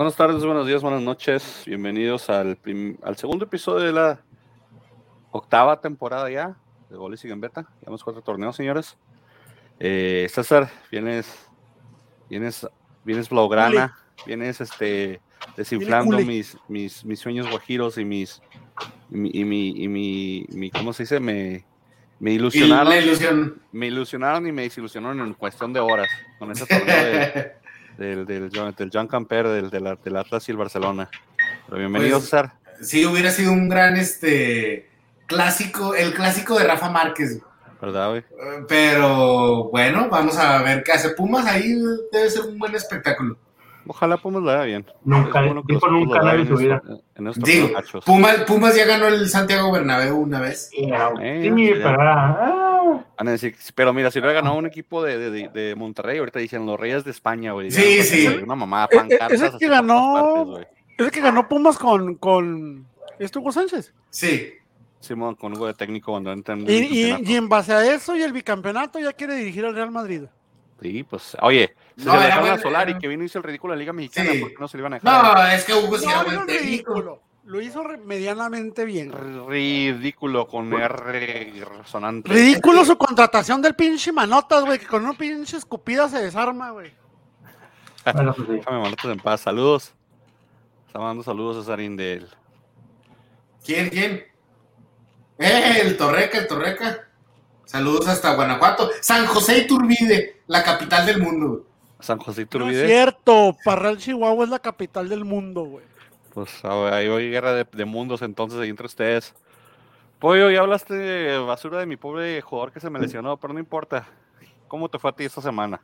Buenas tardes, buenos días, buenas noches. Bienvenidos al, al segundo episodio de la octava temporada ya de Goles y Gambeta. Llevamos cuatro torneos, señores. Eh, César, vienes, vienes, vienes blaugrana, vienes este, desinflando mis, mis, mis sueños guajiros y mis y mi, y mi, y mi, ¿cómo se dice? Me, me ilusionaron. Me ilusionaron y me desilusionaron en cuestión de horas con ese torneo de, del, del, del John Camper, del, del, del, Atlas y el Barcelona. Pero bienvenido, pues, César. Sí, hubiera sido un gran este clásico, el clásico de Rafa Márquez. ¿Verdad, güey? Pero bueno, vamos a ver qué hace Pumas. Ahí debe ser un buen espectáculo. Ojalá Pumas lo haga bien. Nunca, bueno nunca la su vida. Digo, Pumas, Pumas, ya ganó el Santiago Bernabéu una vez. Sí, eh, pero, pero mira, si lo hubiera ganado un equipo de, de, de, Monterrey, ahorita dicen los Reyes de España, güey. Sí, sí. Una mamá, eh, eh, Es el que ganó, es el que ganó Pumas con, con este Hugo Sánchez. Sí. Simón, con Hugo de técnico cuando entra y, y, y en base a eso y el bicampeonato ya quiere dirigir al Real Madrid. Sí, pues, oye, se no, le dejaron a Solari, que vino y hizo el ridículo en la Liga Mexicana, ¿por qué no se le iban a dejar? No, es que Hugo sí era buen ridículo. Lo hizo medianamente bien. Ridículo con R resonante. Ridículo su contratación del pinche Manotas, güey, que con una pinche escupida se desarma, güey. bueno, pues Déjame Manotas en paz. Saludos. Está mandando saludos a Sarín de él. ¿Quién, quién? Eh, el Torreca, el Torreca. Saludos hasta Guanajuato. San José Iturbide, la capital del mundo. San José Iturbide. No es cierto, Parral, Chihuahua es la capital del mundo, güey. Pues ahí hoy guerra de, mundos entonces ahí entre ustedes. Pollo, ya hablaste de basura de mi pobre jugador que se me lesionó, pero no importa. ¿Cómo te fue a ti esta semana?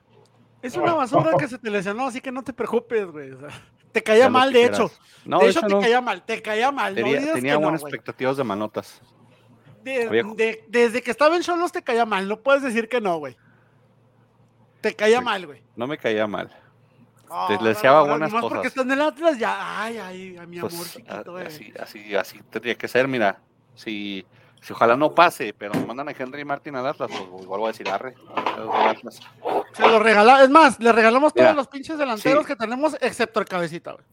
Es una basura que se te lesionó, así que no te preocupes, güey. te caía mal, de hecho. No, de hecho, te caía mal, te caía mal. Tenía, tenía buenas expectativas de manotas desde que estaba en Cholos te caía mal, no puedes decir que no, güey. Te caía mal, güey. No me caía mal. Te deseaba buenas cosas. porque estás en el Atlas, ya, ay, ay, a mi pues, amor chiquito, así, así, así tendría que ser, mira. Si, si ojalá no pase, pero me mandan a Henry Martin al Atlas, pues igual voy a decir arre. Se lo regalamos, es más, le regalamos todos los pinches delanteros que tenemos, excepto el cabecita, güey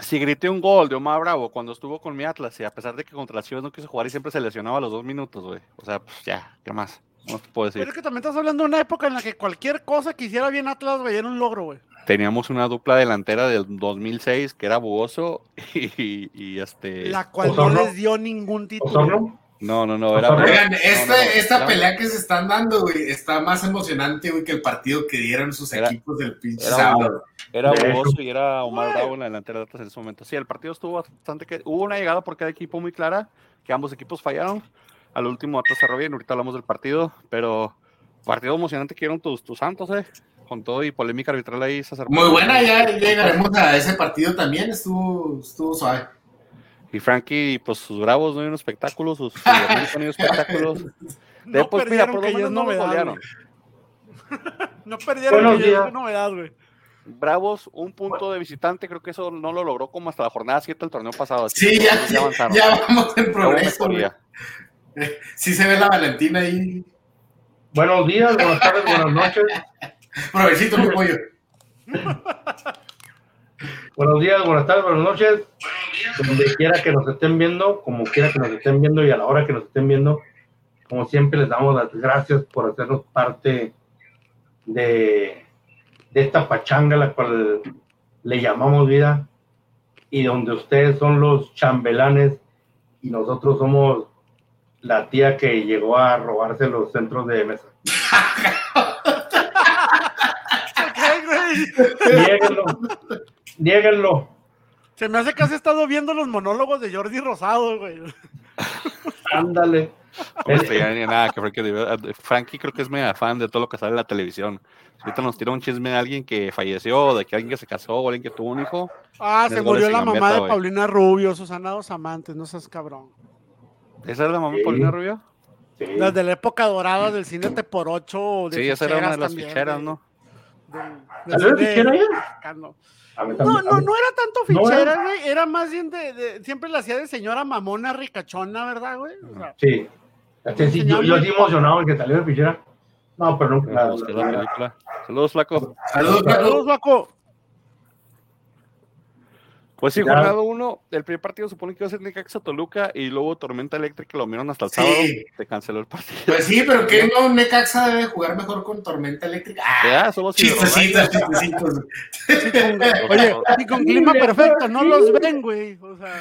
si grité un gol de Omar Bravo cuando estuvo con mi Atlas y a pesar de que contra las Chivas no quiso jugar y siempre se lesionaba a los dos minutos, güey. O sea, pues ya, ¿qué más? No te puedo decir. Pero es que también estás hablando de una época en la que cualquier cosa que hiciera bien Atlas, güey, era un logro, güey. Teníamos una dupla delantera del 2006 que era Buoso y, y, este... La cual no les dio ningún título. No, no, no. Era Oigan, esta, pelea que se están dando, güey, está más emocionante, güey, que el partido que dieron sus equipos del pinche era, sábado. Era Boboso y era Omar Bravo en la delantera de Atlas en ese momento. Sí, el partido estuvo bastante que. Hubo una llegada por cada equipo muy clara, que ambos equipos fallaron. Al último Atlas cerró bien, ahorita hablamos del partido, pero partido emocionante que dieron tus, tus santos, eh. Con todo y polémica arbitral ahí, Muy buena, ya llegaremos a ese partido también, estuvo, estuvo suave. Y Frankie, pues sus bravos no hay un espectáculo, sus, sus espectáculos. No Después, mira, por lo menos no me golearon. no perdieron, que es novedad, güey. Bravos, un punto de visitante, creo que eso no lo logró como hasta la jornada 7 del torneo pasado. sí, ya, ya, avanzaron. ya vamos en progreso. Sí se ve la Valentina ahí. Buenos días, buenas tardes, buenas noches. Provecito, mi pollo. Buenos días, buenas tardes, buenas noches. Donde quiera que nos estén viendo, como quiera que nos estén viendo y a la hora que nos estén viendo, como siempre les damos las gracias por hacernos parte de, de esta pachanga, la cual le llamamos vida, y donde ustedes son los chambelanes y nosotros somos la tía que llegó a robarse los centros de mesa. Niéguenlo. Se me hace que has estado viendo los monólogos de Jordi Rosado, güey. Ándale. nada, que Frankie creo que es mega fan de todo lo que sale en la televisión. Ahorita nos tira un chisme de alguien que falleció, de que alguien que se casó, o alguien que tuvo un hijo. Ah, se murió la mamá de Paulina Rubio, Susana Dos Amantes, no seas cabrón. ¿Esa es la mamá de Paulina Rubio? Sí. Las de la época dorada del cine T por 8. sí, esa era una de las ficheras, ¿no? De, fichera ya? No. No, no, no era tanto fichera, güey. era... más bien de, Siempre la hacía de señora mamona ricachona, ¿verdad, güey? sí. sí yo, yo así emocionado en que salió de fichera. No, pero nunca. Saludos, Flaco. Saludos, Flaco. Saludos, Flaco. Pues sí, jornada uno, el primer partido supone que iba a ser Necaxa Toluca y luego Tormenta Eléctrica lo miraron hasta el Sí. sábado, se canceló el partido. Pues sí, pero que no, Necaxa debe jugar mejor con tormenta eléctrica. Ah, Ya, solo si chistecitos, chistecitos. Oye, y con clima perfecto, no los ven, güey. O sea,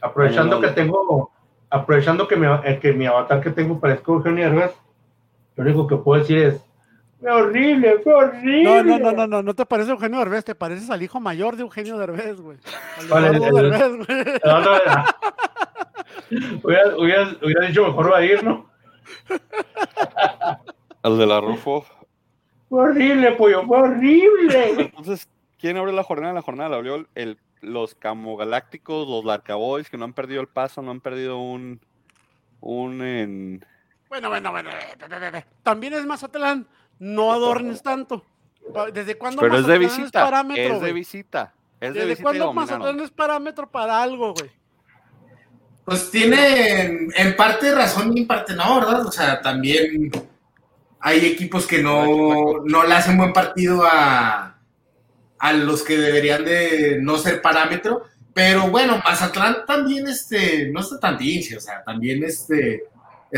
Aprovechando que tengo, aprovechando que mi, eh, que mi avatar que tengo parezco Eugenio Herbes, lo único que puedo decir es, fue horrible, fue horrible. no, no, no, no, no, no te parece Eugenio Derbez, te pareces al hijo mayor de Eugenio Derbez, güey. Al ¿Cuál es Eduardo el- Derbez, güey. No, no, no. hubiera, hubiera- hubiera dicho mejor va a ir, ¿no? El de la Rufo. Fue horrible, pollo, fue horrible. Entonces, ¿quién abrió la jornada? La jornada la abrió el, el- los Camogalácticos, los Larcaboys, que no han perdido el paso, no han perdido un. un en. Bueno, bueno, bueno. eh, eh, eh. También es Mazatlán, no adornes tanto. ¿Desde cuándo Pero es de visita. parámetro, Es de visita. Es de ¿Desde visita cuándo. Mazatlán es parámetro para algo, güey? Pues tiene en, parte razón y en parte no, ¿verdad? O sea, también hay equipos que no, no le hacen buen partido a, a los que deberían de no ser parámetro. Pero bueno, Mazatlán también este, no está tan pinche, o sea, también este,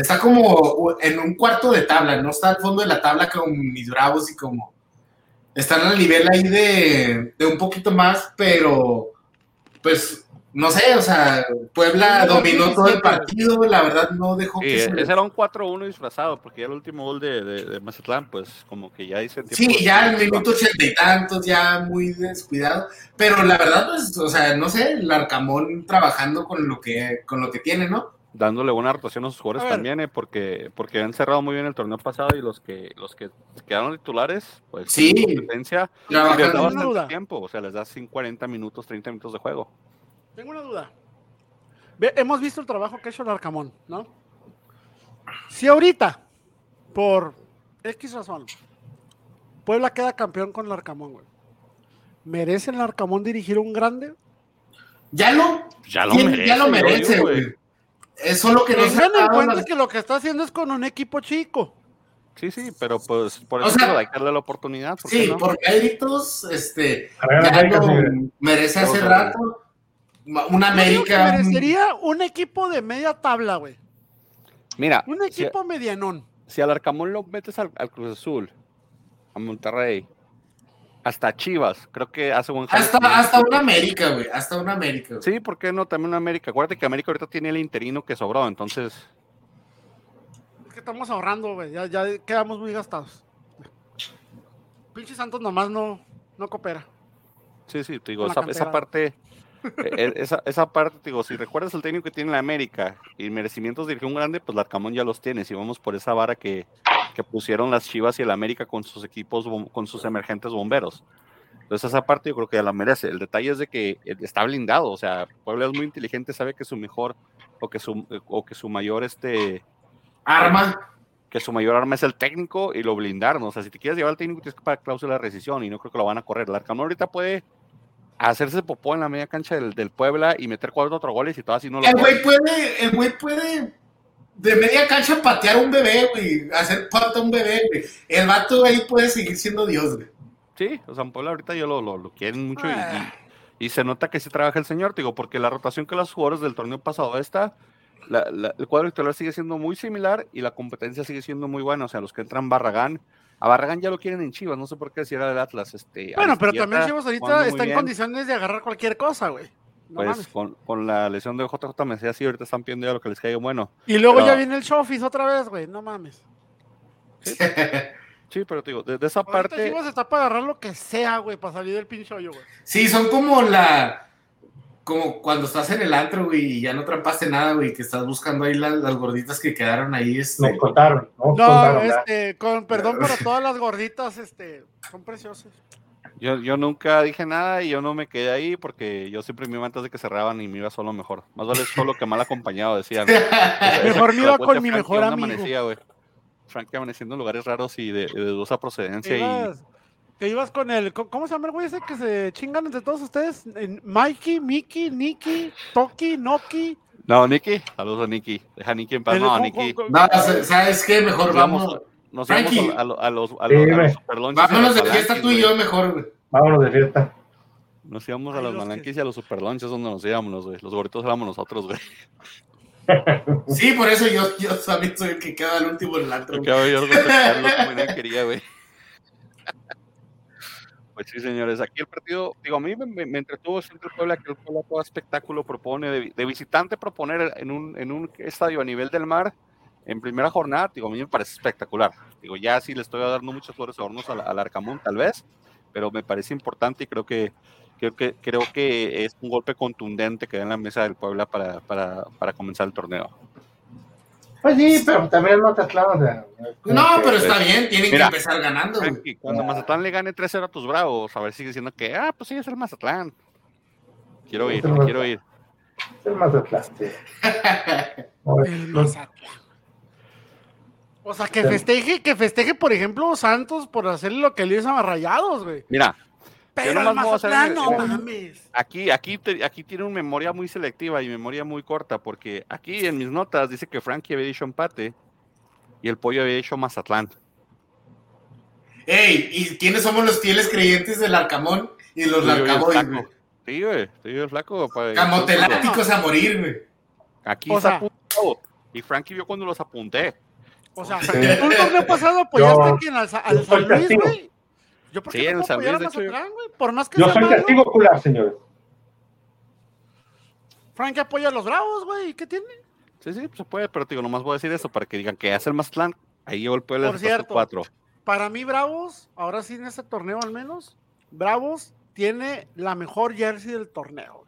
está como en un cuarto de tabla, no está al fondo de la tabla como mis bravos y como están al nivel ahí de, de un poquito más, pero pues no sé, o sea, Puebla dominó todo el 17, partido, la verdad no dejó Sí, que se... ese era un 4-1 disfrazado, porque ya el último gol de, de- de Mazatlán, pues como que ya hice Sí, ya el minuto ochenta y tantos, ya muy descuidado, pero la verdad, pues, o sea, no sé, el Arcamón trabajando con lo que, con lo que tiene, ¿no? Dándole buena rotación a sus jugadores A también, eh, porque, porque han cerrado muy bien el torneo pasado y los que los que quedaron titulares, pues Sí. competencia, les da bastante duda. tiempo, o sea, les da 5, 40 minutos, 30 minutos de juego. Tengo una duda. Ve- hemos visto el trabajo que ha hecho el Arcamón, ¿no? Si ahorita, por X razón, Puebla queda campeón con el Arcamón, güey. ¿Merece el Arcamón dirigir un grande? Ya lo, Ya lo ¿quién- merece. ya lo merece, güey. Es solo que no se Tengan en cuenta que lo que está haciendo es con un equipo chico. Sí, sí, pero pues por eso hay que darle la oportunidad. ¿por qué Sí, no? porque Airitos, este, ya lo señores. merece hace rato. Una América. merecería un equipo de media tabla, güey. Mira, Un si, equipo medianón. si al Arcamón lo metes al, al Cruz Azul, a Monterrey, hasta Chivas, creo que hace buen jale Hasta, hasta una América, güey. Hasta una América. güey. Sí, ¿por qué no? También una América. Acuérdate que América ahorita tiene el interino que sobró, entonces Es que estamos ahorrando, güey. Ya, ya quedamos muy gastados. Pinche Santos nomás no, no coopera. Sí, sí, te digo, esa, parte, eh, eh, esa, esa parte, te digo, si recuerdas el técnico que tiene la América y merecimientos de un grande, pues Larcamón ya los tiene. Si vamos por esa vara que, que pusieron las Chivas y el América con sus equipos, con sus emergentes bomberos. Entonces esa parte yo creo que ya la merece. El detalle es de que eh, está blindado, o sea, Puebla es muy inteligente, sabe que su mejor o que su, o que su mayor este Arma. que su mayor arma es el técnico y lo blindaron. O sea, si te quieres llevar al técnico, tienes que pagar cláusula de rescisión y no creo que lo van a correr. El Arcamón ahorita puede hacerse popó en la media cancha del, del Puebla y meter cuatro otros goles y todo así no lo El güey puede, el güey puede de media cancha patear un bebé, güey. Hacer pata a un bebé, güey. El vato ahí puede seguir siendo Dios, güey. Sí, o sea, en Puebla ahorita yo lo, lo, lo quieren mucho y, Ah. y- y se nota que sí trabaja el señor, te digo, porque la rotación que los jugadores del torneo pasado esta, la- la- el cuadro titular sigue siendo muy similar y la competencia sigue siendo muy buena. O sea, los que entran Barragán, a Barragán ya lo quieren en Chivas, no sé por qué si era del Atlas. Este, Bueno, pero también Chivas ahorita está en bien. condiciones de agarrar cualquier cosa, güey. No pues con, con la lesión de JJ me decía así, ahorita están pidiendo ya lo que les caiga bueno. Y luego pero- ya viene el Shofis otra vez, güey. No mames. Sí, pero te digo, de, de esa Ahorita parte, Chivas está para agarrar lo que sea, güey, para salir del pinche hoyo, güey. Sí, son como la. Como cuando estás en el antro, güey, y ya no trampaste nada, güey, que estás buscando ahí las, las gorditas que quedaron ahí. Este. Nos contaron, No, contaron. ¿verdad? este, con perdón para todas las gorditas, este, son preciosas. Yo, yo nunca dije nada y yo no me quedé ahí porque yo siempre me iba antes de que cerraban y me iba solo mejor. Más vale solo que mal acompañado, decían. Mejor me iba con mi mejor ¿dónde amigo. amanecía, güey? Frankie amaneciendo en lugares raros y de, de dudosa procedencia. Te Y, ibas, te ibas con el, ¿cómo se llama el güey ese que se chingan entre todos ustedes? Mikey, Mickey, Nicky, Toki, Noki. no, Nicky, saludos a Nicky. Deja a Nicky en paz. No, Nicky. No, ¿sabes qué? Mejor vamos. Nos íbamos Frankie. a, lo- a los, a Sí, los, a los superlonches Vámonos de fiesta tú y yo mejor, güey. Vámonos de fiesta. Nos íbamos a los que- malanquis y a los superlonches donde nos íbamos, güey. Los gorritos éramos nosotros, güey. Sí, por eso yo, yo también soy el que queda al último del antro. Porque yo lo como quería, güey. Pues sí, señores, aquí el partido, digo, a mí me, me- me entretuvo siempre el Puebla, que el Puebla todo espectáculo propone, de, de visitante proponer en un, en un estadio a nivel del mar, en primera jornada, digo, a mí me parece espectacular. Digo, ya sí le estoy dando muchas flores a hornos al, al Arcamón, tal vez, pero me parece importante y creo que, creo que, creo que es un golpe contundente que da en la mesa del Puebla para, para, para comenzar el torneo. Pues sí, pero también no te o sea, como No, que- pero está bien, tienen Mira, que empezar ganando. güey. Cuando Mazatlán le gane 3-0 a tus bravos, a ver, sigue diciendo que, ah, pues sí, es el Mazatlán. Quiero ir, quiero ir. Es el Mazatlán, sí. El Mazatlán. O sea, que festeje, que festeje, por ejemplo, Santos por hacerle lo que le hizo a Rayados, güey. Mira, Pero hacer Mazatlán, no mames. aquí, aquí, aquí tiene una memoria muy selectiva y memoria muy corta, porque aquí en mis notas dice que Frankie había dicho empate y el pollo había dicho Mazatlán. Ey, ¿y quiénes somos los fieles creyentes del Arcamón y los Tú y yo y el Larcaboy, flaco. güey? Sí, güey, tú y yo el flaco. Camoteláticos a morir, güey. Aquí O sea- apuntado. Y Frankie vio cuando los apunté. O sea, Sí. tú el torneo pasado apoyaste Yo- a quién, al, yo al San Luis, güey. Yo por qué en no el puedo San apoyar a Luis, de hecho, Mazatlán, güey. Por más que Yo soy castigo ocular, señores. Frank apoya a los bravos, güey. ¿Qué tiene? Sí, sí, se puede, pero te digo, nomás voy a decir eso para que digan que hace el Mazatlán. Ahí llegó el pueblo Por de cierto. 4. Para mí, Bravos, ahora sí en este torneo al menos, Bravos tiene la mejor jersey del torneo.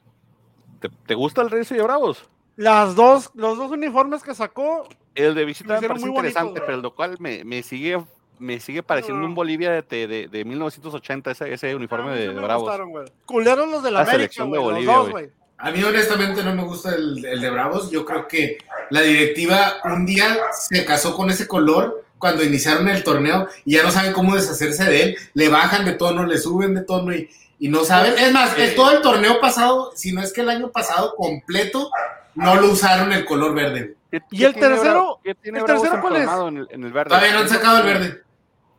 ¿Te, te gusta el Reyes de Bravos? Las dos, los dos uniformes que sacó, El de visita Me parece muy interesante, pero el local me, me sigue me sigue pareciendo No. un Bolivia de, de, de 1980, ese, ese uniforme a mí de, me Bravos. gustaron, güey. Culeros los de la, La América, selección de. Los Bolivia, dos, güey. A mí honestamente no me gusta el, el de Bravos. Yo creo que la directiva un día se casó con ese color cuando iniciaron el torneo y ya no saben cómo deshacerse de él. Le bajan de tono, le suben de tono y, y no saben. Es más, Eh. todo el torneo pasado, si no es que el año pasado completo, no lo usaron el color verde. ¿Qué- ¿Y qué el tercero? Bra- ¿Qué tiene el tercero cuál es? En el, en el verde? Todavía no han ¿Qué es lo sacado el verde.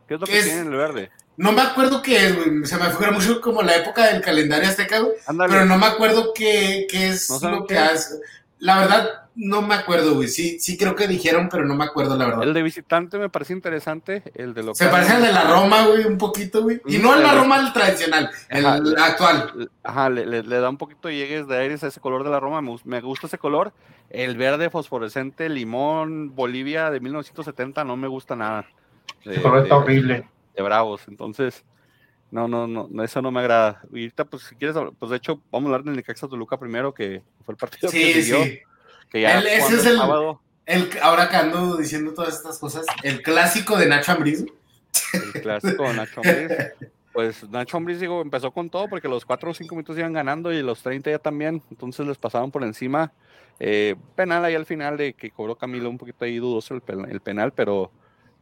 ¿Qué es lo ¿Qué que es? tiene en el verde? No me acuerdo qué es, güey. Se me figura mucho como la época del calendario azteca, güey. Pero no me acuerdo qué, qué es ¿No lo que hace. La verdad, no me acuerdo, güey. Sí, sí creo que dijeron, pero no me acuerdo, la verdad. El de visitante me parece interesante. El de local. Se parece al de la Roma, güey, un poquito, güey. Y no el la Roma el tradicional, el Ajá. actual. Ajá, le, le- le da un poquito de llegues de aires a ese color de la Roma. Me gusta ese color. El verde fosforescente limón Bolivia de 1970 no me gusta nada. De, está de- horrible. de Bravos. Entonces, no, no, no, eso no me agrada. Y ahorita, pues, si quieres, hablar- pues de hecho, vamos a hablar del Necaxa Toluca primero, que fue el partido que Sí, siguió, sí. que ya El- ese jugando es el el- sábado, El, ahora que ando diciendo todas estas cosas, el clásico de Nacho Ambriz. el clásico de Nacho Ambriz. Pues Nacho Ambriz digo, empezó con todo porque los 4 o 5 minutos iban ganando y los 30 ya también, entonces les pasaron por encima. Eh, penal ahí al final de que cobró Camilo un poquito ahí dudoso el, el penal, pero,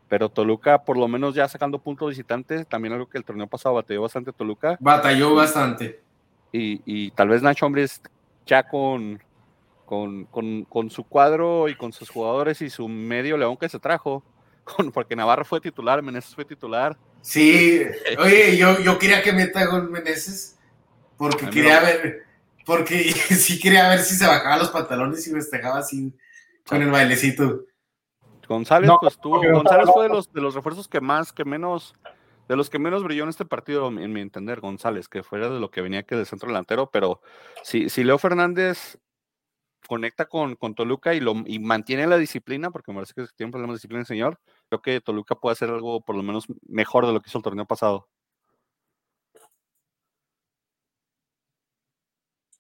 pero Toluca por lo menos ya sacando puntos visitantes, también algo que el torneo pasado batalló bastante Toluca. Batalló bastante. y, y tal vez Nacho Ambriz ya con, con, con, con su cuadro y con sus jugadores y su medio león que se trajo, porque Navarro fue titular, Meneses fue titular, Sí, oye, yo, yo quería que meta gol Meneses porque quería no. ver, porque sí quería ver si se bajaba los pantalones y festejaba así con el bailecito. González, No, pues no González fue de los, de los refuerzos que más, que menos, de los que menos brilló en este partido, en mi entender, González, que fuera de lo que venía que del centro delantero, pero si, si Leo Fernández conecta con, con Toluca y, lo, y mantiene la disciplina, porque me parece que tiene un problema de disciplina el señor, creo que Toluca puede hacer algo por lo menos mejor de lo que hizo el torneo pasado.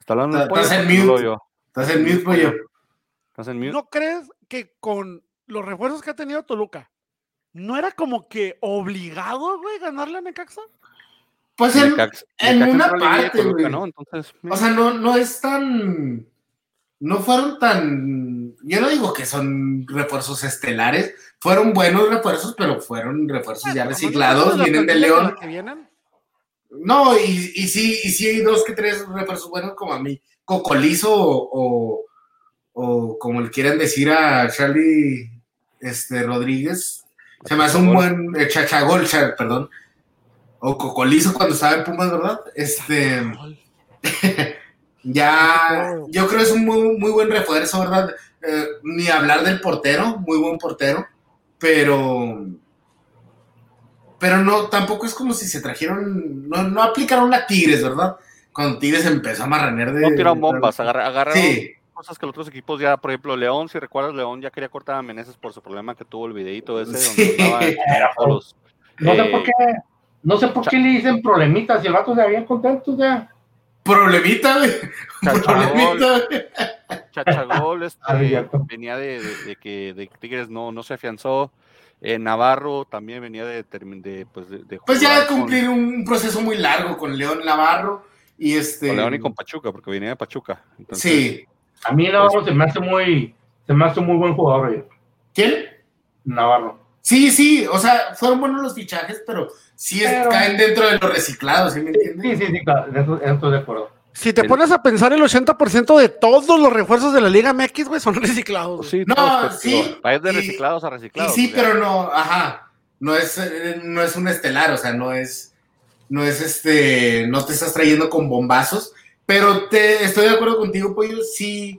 ¿Está hablando? Estás en mute. Estás en mute, pollo. ¿Estás en mute? ¿No crees que con los refuerzos que ha tenido Toluca, no era como que obligado, güey, ganarle a Necaxa? Pues en, Necax- en Necaxa una parte, Toluca, güey. ¿no? Entonces, o sea, no, no es tan, no fueron tan, yo no digo que son refuerzos estelares, fueron buenos refuerzos, pero fueron refuerzos ya reciclados, ¿no? vienen de León. que vienen. No, y, y sí, y sí hay dos que tres refuerzos buenos como a mí. Cocolizo o, o, o como le quieran decir a Charlie este, Rodríguez. Se me hace un buen eh, chachagol, Char- perdón. O Cocolizo cuando estaba en Pumas, ¿verdad? Este, ya, yo creo que es un muy, muy buen refuerzo, ¿verdad? Eh, ni hablar del portero, muy buen portero, pero pero no, tampoco es como si se trajeron, no, no aplicaron la Tigres, ¿verdad? Cuando Tigres empezó a marraner de... No tiraron bombas, agarraron cosas que los otros equipos ya, por ejemplo, León, si recuerdas, León ya quería cortar a Meneses por su problema que tuvo el videito ese donde estaba los, No sé por eh, qué, no sé por qué le dicen problemitas, si el vato se había contento ya. Problemita, güey. Problemita, Chachagol este, ah, venía de, de, que de Tigres no, no se afianzó. Eh, Navarro también venía de, de, pues, de, pues ya de cumplir un proceso muy largo con León Navarro y este con León y con Pachuca porque venía de Pachuca sí. A mí Navarro se me hace muy se me hace muy buen jugador quién Navarro sí sí o sea fueron buenos los fichajes pero sí caen dentro de los reciclados ¿sí me entiendes? sí sí sí claro, estoy de acuerdo si te pones a pensar, el 80% de todos los refuerzos de la Liga MX, güey, son reciclados. Sí, no, sí. País de reciclados a reciclados. sí, pero no, ajá. No es, eh, no es un estelar, o sea, no es, no es este, no te estás trayendo con bombazos. Pero te estoy de acuerdo contigo, Pollo, sí.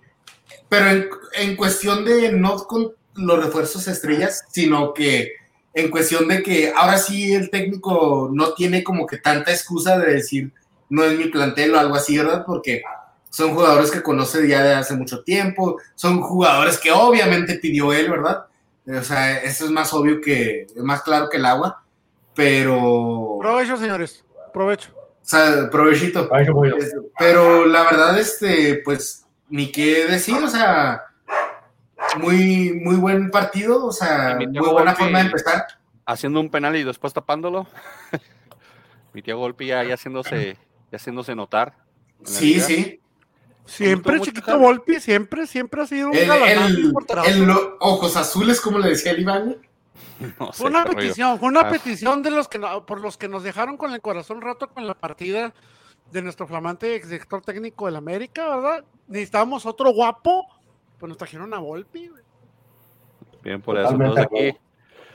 Pero en, en cuestión de no con los refuerzos estrellas, sino que en cuestión de que ahora sí el técnico no tiene como que tanta excusa de decir no es mi plantel o algo así, ¿verdad? Porque son jugadores que conoce ya de hace mucho tiempo, son jugadores que obviamente pidió él, ¿verdad? O sea, eso es más obvio que, más claro que el agua, pero... Provecho, señores, provecho. O sea, provechito. Pero la verdad, este, pues, ni qué decir, o sea, muy, muy buen partido, o sea, muy buena forma de empezar. Haciendo un penal y después tapándolo. mi tío Golpi ya haciéndose haciéndose notar. Sí, sí. Siempre Chiquito Volpi, siempre, siempre ha sido un el, el, ojos azules, como le decía el Iván. fue una petición, fue una ah. petición de los que por los que nos dejaron con el corazón roto con la partida de nuestro flamante director técnico del América, ¿verdad? Necesitábamos otro guapo, pues nos trajeron a Volpi. Bien, por eso. Aquí.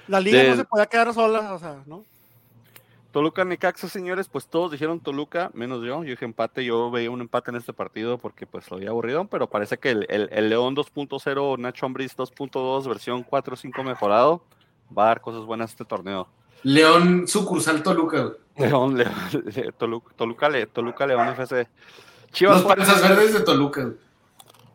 La liga no se podía quedar sola, o sea, ¿no? Toluca Necaxa, señores, pues todos dijeron Toluca, menos yo. Yo dije empate, yo veía un empate en este partido porque pues lo había aburrido, pero parece que el, León 2.0, Nacho Ambriz 2.2, versión 4.5 mejorado, va a dar cosas buenas este torneo. León sucursal Toluca. León, León Toluca, Toluca, Toluca, León FC. Chivas Los Juárez, verdes de Toluca.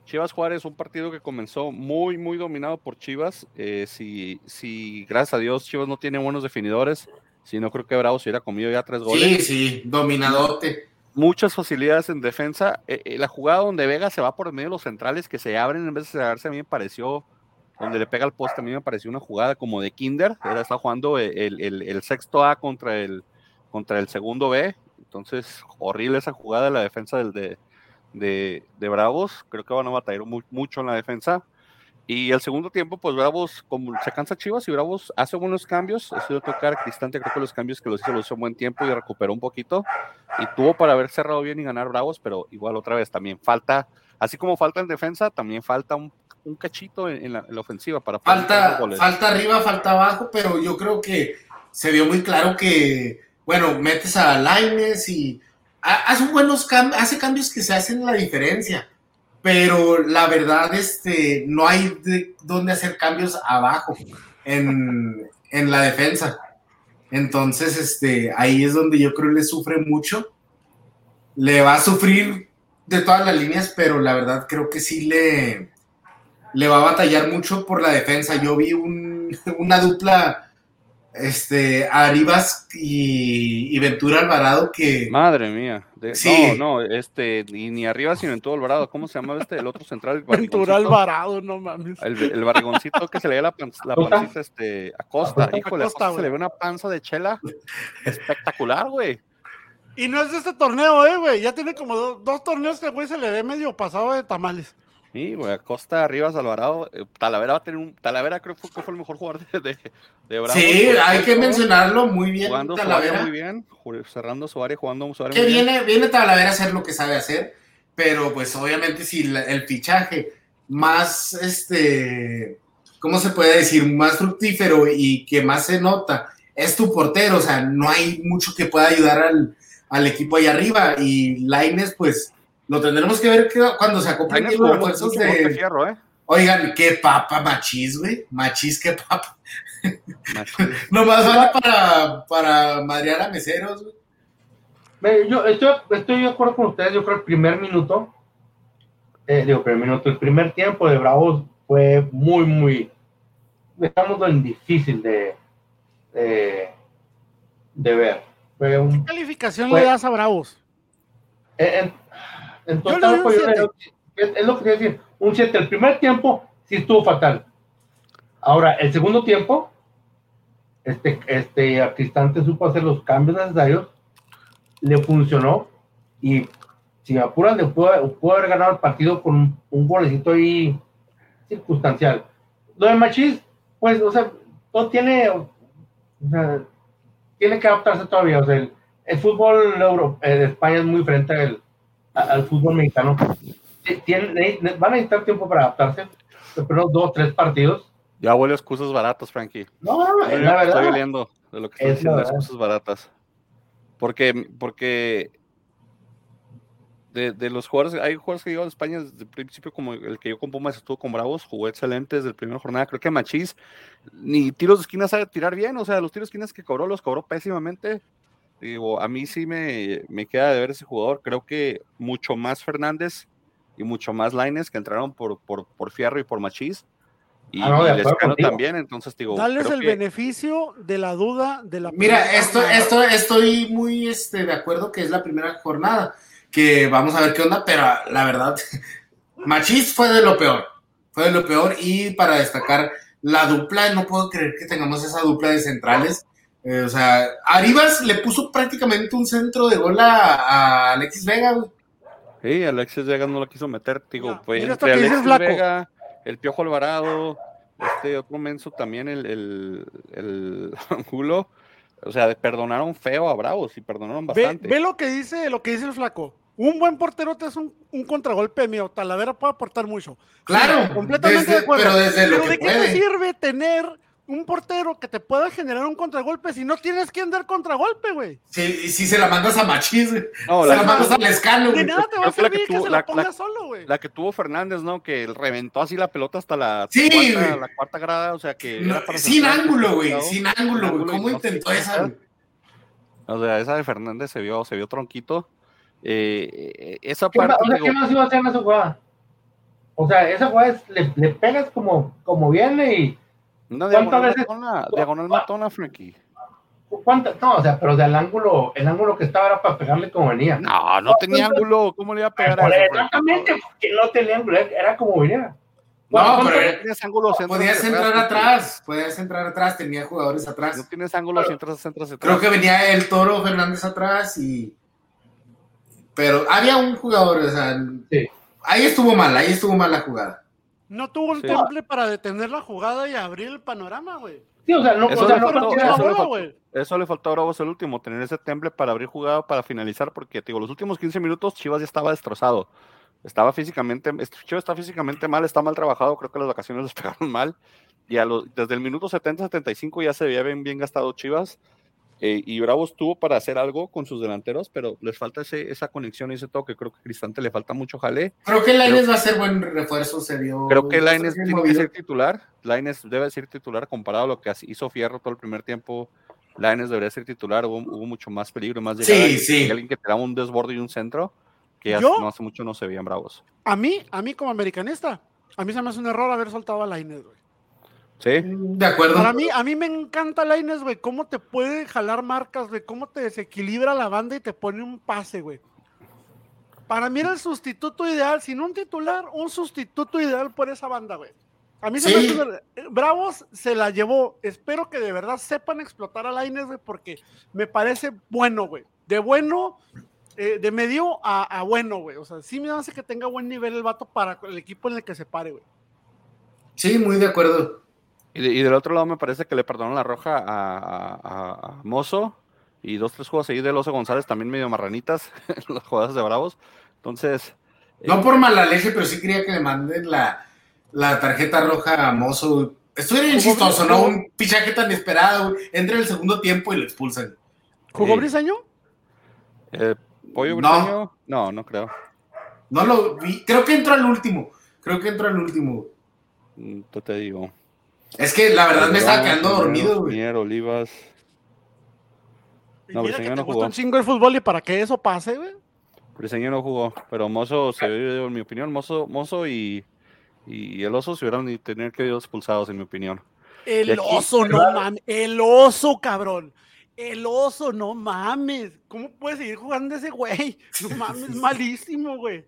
Chivas Juárez, un partido que comenzó muy, muy dominado por Chivas. Eh, si, si, gracias a Dios, Chivas no tiene buenos definidores si no, creo que Bravo se hubiera comido ya tres goles. Sí, sí, dominadote. Muchas facilidades en defensa. Eh, eh, la jugada donde Vega se va por el medio de los centrales que se abren en vez de cerrarse, a mí me pareció, donde le pega al poste, a mí me pareció una jugada como de Kinder. Era, está jugando el, sexto A contra el, contra el segundo B. Entonces, horrible esa jugada de la defensa del de, de, Bravos. Creo que van a batallar mucho en la defensa. Y el segundo tiempo, pues Bravos, como se cansa Chivas y Bravos hace buenos cambios. Ha sido tocar Cristante, creo que los cambios que los hizo los hizo buen tiempo y recuperó un poquito. Y tuvo para haber cerrado bien y ganar Bravos, pero igual otra vez también falta, así como falta en defensa, también falta un, un cachito en, la, ofensiva para falta falta arriba falta abajo pero yo creo que se vio muy claro que bueno metes a Laines y hace buenos cambios hace cambios que se hacen la diferencia pero la verdad, este, no hay de dónde hacer cambios abajo en, la defensa. Entonces, este, ahí es donde yo creo le sufre mucho. Le va a sufrir de todas las líneas, pero la verdad creo que sí le, le va a batallar mucho por la defensa. Yo vi una dupla este, Aribas y, Ventura Alvarado que... Madre mía. No, no, este, ni, ni arriba sino en todo Alvarado. ¿Cómo se llama este, el otro central? Ventura Alvarado, no mames. El, el barrigoncito que se le ve la, la pancita este, a Costa. Híjole, Costa, se le ve una panza de chela espectacular, güey. Y no es de este torneo, eh, güey. Ya tiene como dos torneos que, güey, se le ve medio pasado de tamales. Sí, güey, Costa, Rivas, Alvarado. Eh, Talavera va a tener un. Talavera creo que fue, el mejor jugador de, de, de Bravo. Sí, hay que mencionarlo muy bien. Jugando Talavera. muy bien, cerrando su área, jugando su área. Que viene, viene Talavera a hacer lo que sabe hacer, pero pues obviamente si el fichaje más, este, ¿cómo se puede decir? Más fructífero y que más se nota es tu portero, o sea, no hay mucho que pueda ayudar al, al equipo ahí arriba. Y Laines, pues, lo tendremos que ver cuando se acoplen los refuerzos de. Fierro, ¿eh? Oigan, qué papa machis, güey. Machis, qué papa. Nomás vale para, para madrear a meseros, güey. Yo estoy, estoy de acuerdo con ustedes. Yo creo que el primer minuto, eh, digo, primer minuto, el primer tiempo de Bravos fue muy, muy, digamos, difícil de, de, ver. ¿Qué calificación le das a Bravos? En, en total, pues, es, lo que quiero decir un 7. El primer tiempo sí estuvo fatal. Ahora, el segundo tiempo, este, este Cristante supo hacer los cambios necesarios, le funcionó y si apuras le pudo, haber ganado el partido con un, golecito ahí circunstancial. Lo de Machis, pues, o sea, no tiene, o sea, tiene que adaptarse todavía. O sea, el, fútbol euro, eh, de España es muy diferente al, al fútbol mexicano van a necesitar tiempo para adaptarse, pero dos, tres partidos. Ya huele excusas baratas, Frankie. No, no, es la verdad. Estoy oliendo de lo que estoy diciendo, excusas baratas. Porque, porque de, de, los jugadores, hay jugadores que llegaron de España desde el principio, como el que yo con Pumas estuvo con Bravos, jugó excelente desde la primera jornada. Creo que Machís ni tiros de esquina sabe tirar bien, o sea, los tiros de esquinas que cobró los cobró pésimamente. Digo, a mí sí me, me queda de ver ese jugador. Creo que mucho más Fernández y mucho más lines que entraron por, por, por Fierro y por Machís. Y, ah, también, entonces digo. Darles el beneficio de la duda de la. Mira, esto, esto, estoy muy este, de acuerdo que es la primera jornada, que vamos a ver qué onda, pero la verdad, Machís fue de lo peor, fue de lo peor, y para destacar la dupla, no puedo creer que tengamos esa dupla de centrales. Eh, o sea, Arribas le puso prácticamente un centro de gol a, a Alexis Vega, güey. Sí, Alexis Vega no lo quiso meter, digo, fue entre Alexis Vega, el Piojo Alvarado, este otro menso también, el, el, el Angulo, o sea, perdonaron feo a Bravos y perdonaron bastante. Ve, lo que dice, lo que dice el flaco. Un buen portero te hace un, un contragolpe mío. Talavera puede aportar mucho. Claro, completamente de acuerdo. Pero, desde lo ¿de qué te sirve tener un portero que te pueda generar un contragolpe si no tienes que andar contragolpe, güey. Sí, si se la mandas a Machis, güey. No, se la, mandas al escalo, güey. nada te va a servir que, se la, ponga solo, güey. La que tuvo Fernández, ¿no? Que reventó así la pelota hasta la, cuarta, la cuarta grada, o sea que... sin ángulo, güey, sin ángulo, güey. ¿Cómo intentó esa? O sea, esa de Fernández se vio, se vio tronquito. Eh, esa parte... o sea, ¿qué más iba a hacer en esa jugada? O sea, esa jugada es, le, le pegas como, como viene y una diagonal veces? matona, diagonal matona, Frankie. ¿Cuántas? No, o sea, pero del ángulo, el ángulo que estaba era para pegarle como venía. No, no tenía ángulo, ¿cómo le iba a pegar a? Exactamente, porque no tenía ángulo, era como venía. No, pero tenías ángulo, podías entrar atrás, podías entrar atrás, tenía jugadores atrás. No tienes ángulo, si entras, entras atrás. Creo que venía el Toro Fernández atrás y... Pero había un jugador, o sea, sí. ahí estuvo mal, ahí estuvo mal la jugada. No tuvo el temple para detener la jugada y abrir el panorama, güey. Sí, o sea, no, eso, o sea, le, faltó, eso, le faltó, eso le faltó a Bravos el último, tener ese temple para abrir jugada, para finalizar, porque digo, los últimos 15 minutos Chivas ya estaba destrozado. Estaba físicamente, Chivas está físicamente mal, está mal trabajado, creo que las vacaciones les pegaron mal. Y a los, desde el minuto 70-75 ya se veía bien, bien gastado Chivas. Eh, y Bravos tuvo para hacer algo con sus delanteros, pero les falta ese, esa conexión y ese toque. Creo que Cristante le falta mucho jale. Creo que Laines va a ser buen refuerzo, se vio. Creo que Laines tiene que ser titular. Laines debe ser titular comparado a lo que hizo Fierro todo el primer tiempo. Laines debería ser titular. Hubo, mucho más peligro, más llegada. Sí, sí. alguien que te un desborde y un centro que no hace mucho no se veían bravos. A mí, a mí como americanista, a mí se me hace un error haber soltado a Laines, güey. Sí. De acuerdo. Para mí, a mí me encanta Laines, güey. Cómo te puede jalar marcas, güey. Cómo te desequilibra la banda y te pone un pase, güey. Para mí era el sustituto ideal, sin un titular, un sustituto ideal por esa banda, güey. A mí se me Bravos se la llevó. Espero que de verdad sepan explotar a Laines, güey, porque me parece bueno, güey. De bueno, eh, de medio a, a bueno, güey. O sea, sí me hace que tenga buen nivel el vato para el equipo en el que se pare, güey. Sí, muy de acuerdo. Y, del otro lado me parece que le perdonaron la roja a, Mozo y dos, tres juegos ahí del Oso González también medio marranitas en las jugadas de Bravos. Entonces... No eh, por mala leche, pero sí quería que le manden la, tarjeta roja a Mozo. Estuviera insistoso, ¿no? Un pichaje tan esperado. Entra el segundo tiempo y lo expulsan. ¿Jugó Briseño? Eh, ¿Pollo No. briseño? No, no creo. No lo vi. Creo que entró al último. Creo que entró al último. Mm, Yo te digo. Es que la verdad me estaba quedando dormido, güey. Mier, Olivas. No, Briseño no jugó. un chingo el fútbol y para que eso pase, güey. Briseño no jugó, pero Mozo se en mi opinión, Mozo, Mozo y, y el oso se hubieran ni tener que ir expulsados, en mi opinión. El aquí- oso, no mames. El oso, cabrón. El oso, no mames. ¿Cómo puede seguir jugando ese güey? No mames, malísimo, güey.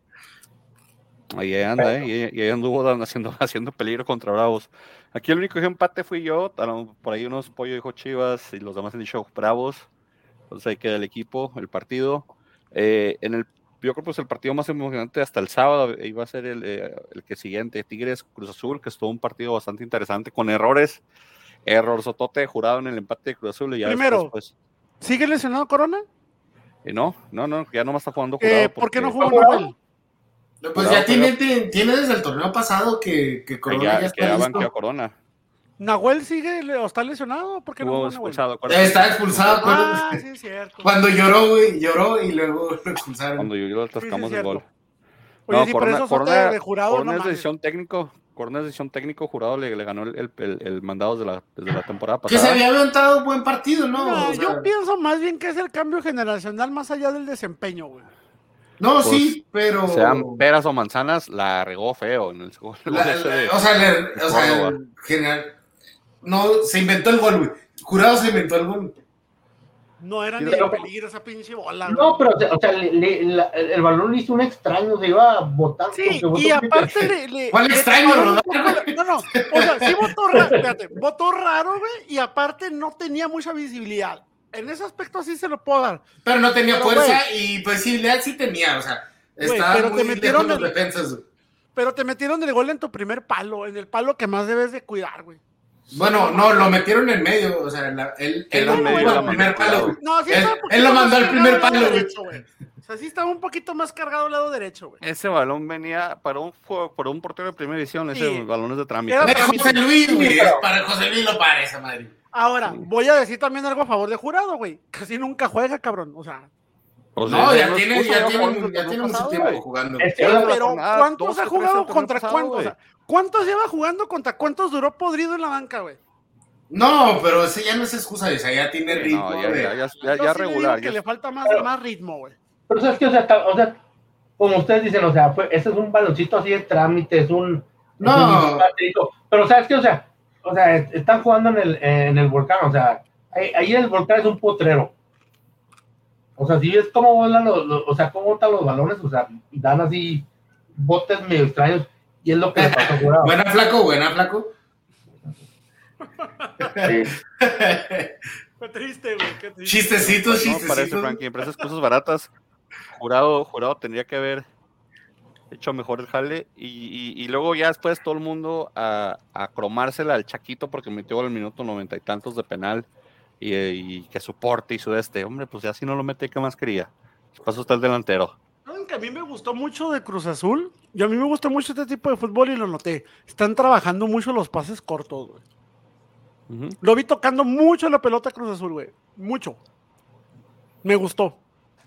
Ahí anda, ¿eh? Y, ahí anduvo dando- haciendo, haciendo peligro contra Bravos. Aquí el único que empate fui yo, por ahí unos pollo dijo Chivas y los demás han dicho Bravos. Entonces ahí queda el equipo, el partido. Eh, en el, yo creo que es el partido más emocionante hasta el sábado, iba a ser el, eh, el que siguiente, Tigres Cruz Azul, que estuvo un partido bastante interesante, con errores, error sotote jurado en el empate de Cruz Azul. Y ya Primero, después, pues, ¿Sigue lesionado Corona? eh, no, no, no, ya nomás está jugando jurado. Eh, ¿Por qué no jugó Nahuel? Pues ya tiene, tiene, desde el torneo pasado que, que que Corona ya, ya, que está ya listo. Corona. ¿Nahuel sigue o está lesionado? ¿Por qué no expulsado. Está expulsado, Ah, sí, es cierto. Cuando lloró, güey, lloró y luego lo expulsaron. Cuando yo lo Sí, sí, atascamos el gol. Oye, No, sí, Corona- pero eso Corona- de jurado, Corona no es decisión técnico. Corona es decisión técnico jurado le, le ganó el, el, el- el mandado desde la, desde la temporada Que se había aventado un buen partido, ¿no? No, O sea, yo pienso más bien que es el cambio generacional más allá del desempeño, güey. No, Pues, sí, pero. Sean peras o manzanas, la regó feo en el gol La- la- de- o sea, le- o sea, en general. No, se inventó el gol, güey. Jurado se inventó el gol. No era ni pero- de peligro esa pinche bola, güey. No, pero, o sea, le- le- la- el balón le hizo un extraño, se iba a botar. Sí, y aparte le, le- ¿Cuál le extraño, No, no, o sea, sí votó raro, fíjate, votó raro, güey, y aparte no tenía mucha visibilidad. En ese aspecto sí se lo puedo dar. Pero no tenía Pero, fuerza y posibilidad sí tenía, o sea, estaba pero muy te metieron lejos los defensas. Pero te metieron el gol en tu primer palo, en el palo que más debes de cuidar, güey. Bueno, no, lo metieron en medio, o sea, la- él, él Era lo mandó al primer palo, güey. No, sí Él- él lo mandó al primer palo, güey. derecho, güey. O sea, sí estaba un poquito más cargado al lado derecho, güey. Ese balón venía para un, juego- para un portero de primera división. Ese Sí. balón es de trámite. Era- De José Luis, güey. Para José Luis lo para esa madre. Ahora, voy a decir también algo a favor de jurado, güey. Casi nunca juega, cabrón. O sea, No, ese ya no tiene, ya tiene, ya tiene mucho tiempo güey. jugando. Pero, ¿cuántos 12, ha 13 jugado contra pasado, cuántos? O güey. sea, ¿cuántos lleva jugando contra cuántos duró podrido en la banca, güey? No, pero ese ya no es excusa, o sea, ya tiene ritmo. no, ya, de- ya, ya, ya, Yo ya sí le regular. digo ya que le es- falta más, Pero- más ritmo, güey. Pero sabes que, o sea, o sea, como ustedes dicen, o sea, fue, ese es un baloncito así de trámite, es un. No. es un. Pero sabes que, o sea, o sea, es- están jugando en el, en el volcán, o sea, ahí, ahí el volcán es un potrero. O sea, si ves cómo volan los, los- o sea, cómo botan los balones, o sea, dan así botes medio extraños, y es lo que le pasó a Jurado. Buena flaco, buena flaco. Sí. Fue triste, güey. Qué triste. Chistecitos, No, parece, chistecitos. Frankie, empresas cosas baratas. Jurado, jurado tendría que haber hecho mejor el jale. Y, y- y luego ya después todo el mundo a, a cromársela al Chaquito porque metió al minuto noventa y tantos de penal. Y, y que su porte y su este. Hombre, pues ya si no lo mete, ¿qué más quería? Paso está el delantero. ¿Saben que a mí me gustó mucho de Cruz Azul? Y a mí me gusta mucho este tipo de fútbol y lo noté. Están trabajando mucho los pases cortos, güey. Lo vi tocando mucho la pelota Cruz Azul, güey. Mucho. Me gustó.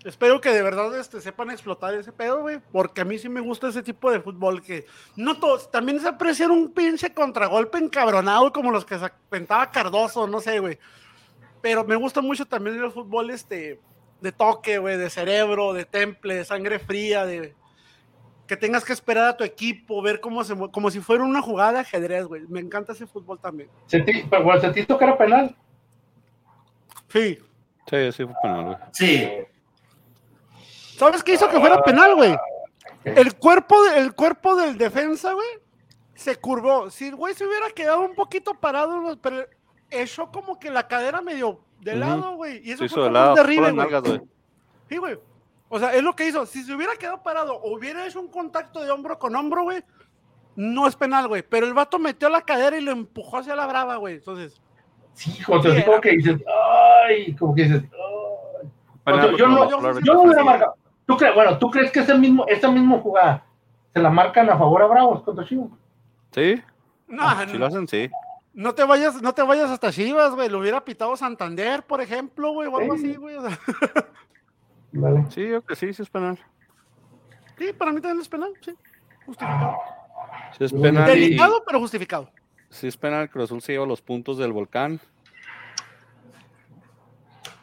Espero que de verdad este, sepan explotar ese pedo, güey. Porque a mí sí me gusta ese tipo de fútbol que no todos. También se aprecia un pinche contragolpe encabronado como los que se aventaba Cardoso, no sé, güey. Pero me gusta mucho también el fútbol este, de toque, güey, de cerebro, de temple, de sangre fría, de que tengas que esperar a tu equipo, ver cómo se como si fuera una jugada de ajedrez, güey. Me encanta ese fútbol también. Sentí, pero bueno, ¿sentiste que era penal? Sí. Sí, sí fue penal, güey. Sí. ¿Sabes qué hizo que fuera penal, güey? El cuerpo, de- el cuerpo del defensa, güey, se curvó. Si el güey se hubiera quedado un poquito parado, güey, pero echó como que la cadera medio de lado, güey. Y eso Se fue hizo de como lado, güey. Sí, güey. O sea, es lo que hizo. Si se hubiera quedado parado o hubiera hecho un contacto de hombro con hombro, güey, no es penal, güey. Pero el vato metió la cadera y lo empujó hacia la brava, güey. Entonces, Sí, José, así Sí, como que dices, ay, como que dices, ay. Penal, yo, no, yo- yo no hubiera marcado. ¿Tú crees, bueno, ¿tú crees que ese mismo, esa misma jugada se la marcan a favor a Bravos contra Chivas? Sí, no, si lo hacen, sí. no te vayas, no te vayas hasta Chivas, güey. Lo hubiera pitado Santander, por ejemplo, güey, o algo Sí. así, güey. o sea. Vale. Sí, yo que sí, sí es penal. Sí, para mí también es penal, sí. Justificado. Sí es penal. y- Delicado, pero justificado. Sí es penal, Cruz Azul se lleva los puntos del volcán.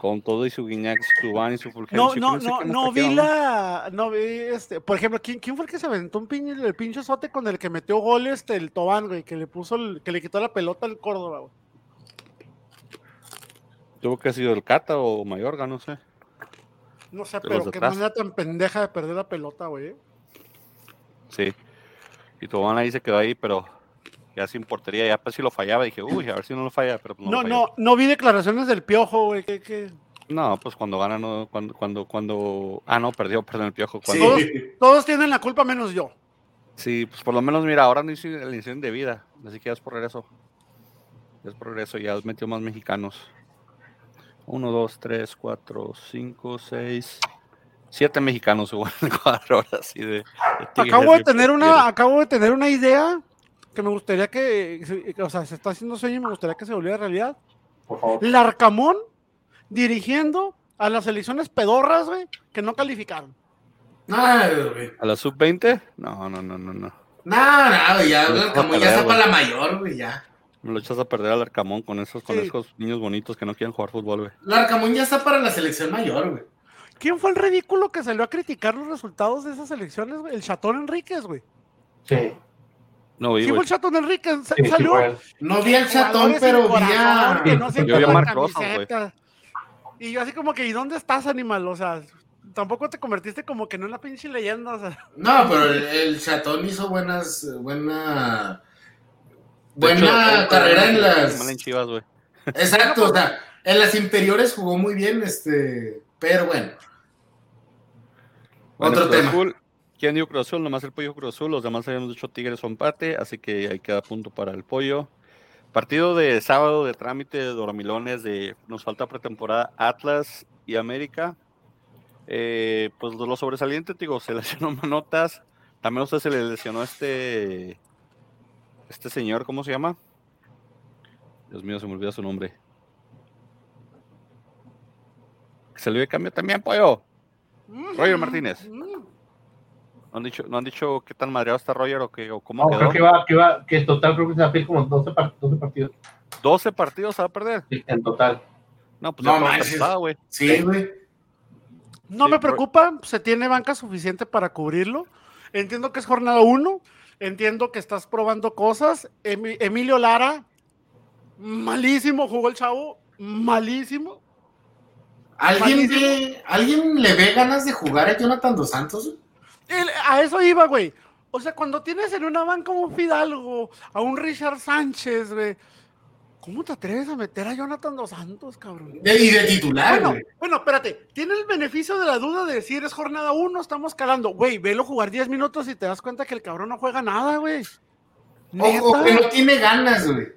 Con todo y su Guiñac, su Cubán y su Fulgencio. No, no, no, no vi la. No vi este. Por ejemplo, ¿quién, quién fue el que se aventó un pinche, el pinche sote con el que metió gol este, el Tobán, güey? Que le puso el, que le quitó la pelota al Córdoba, güey. Tuvo que ha sido el Cata o Mayorga, no sé. No sé, pero de qué manera tan pendeja de perder la pelota, güey. ¿eh? Sí. Y Tobán ahí se quedó ahí, pero ya sin portería. Ya pues si lo fallaba, dije, uy, a ver si no lo falla. Pero pues no, No, no, no, vi declaraciones del piojo, güey. Que, que... No, pues cuando gana, no, cuando, cuando, cuando. Ah, no, perdió, perdón, el piojo. Cuando... Todos, Sí. todos tienen la culpa menos yo. Sí, pues por lo menos, mira, ahora no hizo la iniciación de vida, así que ya es por regreso. Ya es por regreso, ya metió más mexicanos. Uno, dos, tres, cuatro, cinco, seis, siete mexicanos igual en cuatro horas así de, de Acabo de tener una, acabo de tener una idea que me gustaría que, que, o sea, se está haciendo sueño y me gustaría que se volviera realidad. Por favor. Larcamón dirigiendo a las elecciones pedorras, güey, que no calificaron. Nada, güey. ¿A la sub-20? No, no, no, no, no. Nada, nada, ya, Lo el echas a Arcamón ya está para la mayor, güey, ya. Me lo echas a perder al Arcamón con esos, con Sí. esos niños bonitos que no quieren jugar fútbol, güey. El Arcamón ya está para la selección mayor, güey. ¿Quién fue el ridículo que salió a criticar los resultados de esas elecciones, güey? El Chatón Enríquez, güey. Sí. No, ¿Quién güey. fue el Chatón Enríquez? Sa- Sí, salió. No vi al chatón, pero vi a... no Yo vi a ponen Marc Rosa, güey. camiseta. Y yo así como que, ¿y dónde estás, animal? O sea, tampoco te convertiste como que en una pinche leyenda, o sea. No, pero el, el chatón hizo buenas, buena... Hecho, Buena carrera en las... en Chivas, güey. Exacto, o sea, en las inferiores jugó muy bien, este... Pero bueno. Bueno, Otro Cruz tema. ¿Quién dio Cruz Azul? Nomás el pollo Cruz Azul. Los demás habíamos dicho Tigres o empate, así que ahí queda punto para el pollo. Partido de sábado de trámite de dormilones de nos falta pretemporada Atlas y América. Eh, pues lo sobresaliente, digo, se lesionó Manotas. También a usted se le lesionó este este señor, ¿cómo se llama? Dios mío, se me olvida su nombre. Se le dio cambio también, pollo. Roger Martínez. ¿No han dicho, no han dicho qué tan madreado está Roger o, qué, o cómo No, quedó? creo que va, que va, que en total creo que se va a pedir como 12, par- 12 partidos 12 partidos se va a perder. sí, en total. No, pues No temporada, güey. Sí, güey. No Sí, me preocupa, se tiene banca suficiente para cubrirlo. Entiendo que es jornada 1, entiendo que estás probando cosas. Emi- Emilio Lara, malísimo jugó el chavo, malísimo. ¿Alguien, Malísimo. ve, ¿Alguien le ve ganas de jugar a Jonathan Dos Santos? El- a eso iba, güey. O sea, cuando tienes en una banca un Fidalgo, a un Richard Sánchez, güey, ¿cómo te atreves a meter a Jonathan Dos Santos, cabrón? De- y de titular, Bueno, güey. bueno, espérate, tiene el beneficio de la duda de decir es jornada 1, estamos calando. Güey, velo jugar 10 minutos y te das cuenta que el cabrón no juega nada, güey. O, o Neta. que no tiene ganas, güey.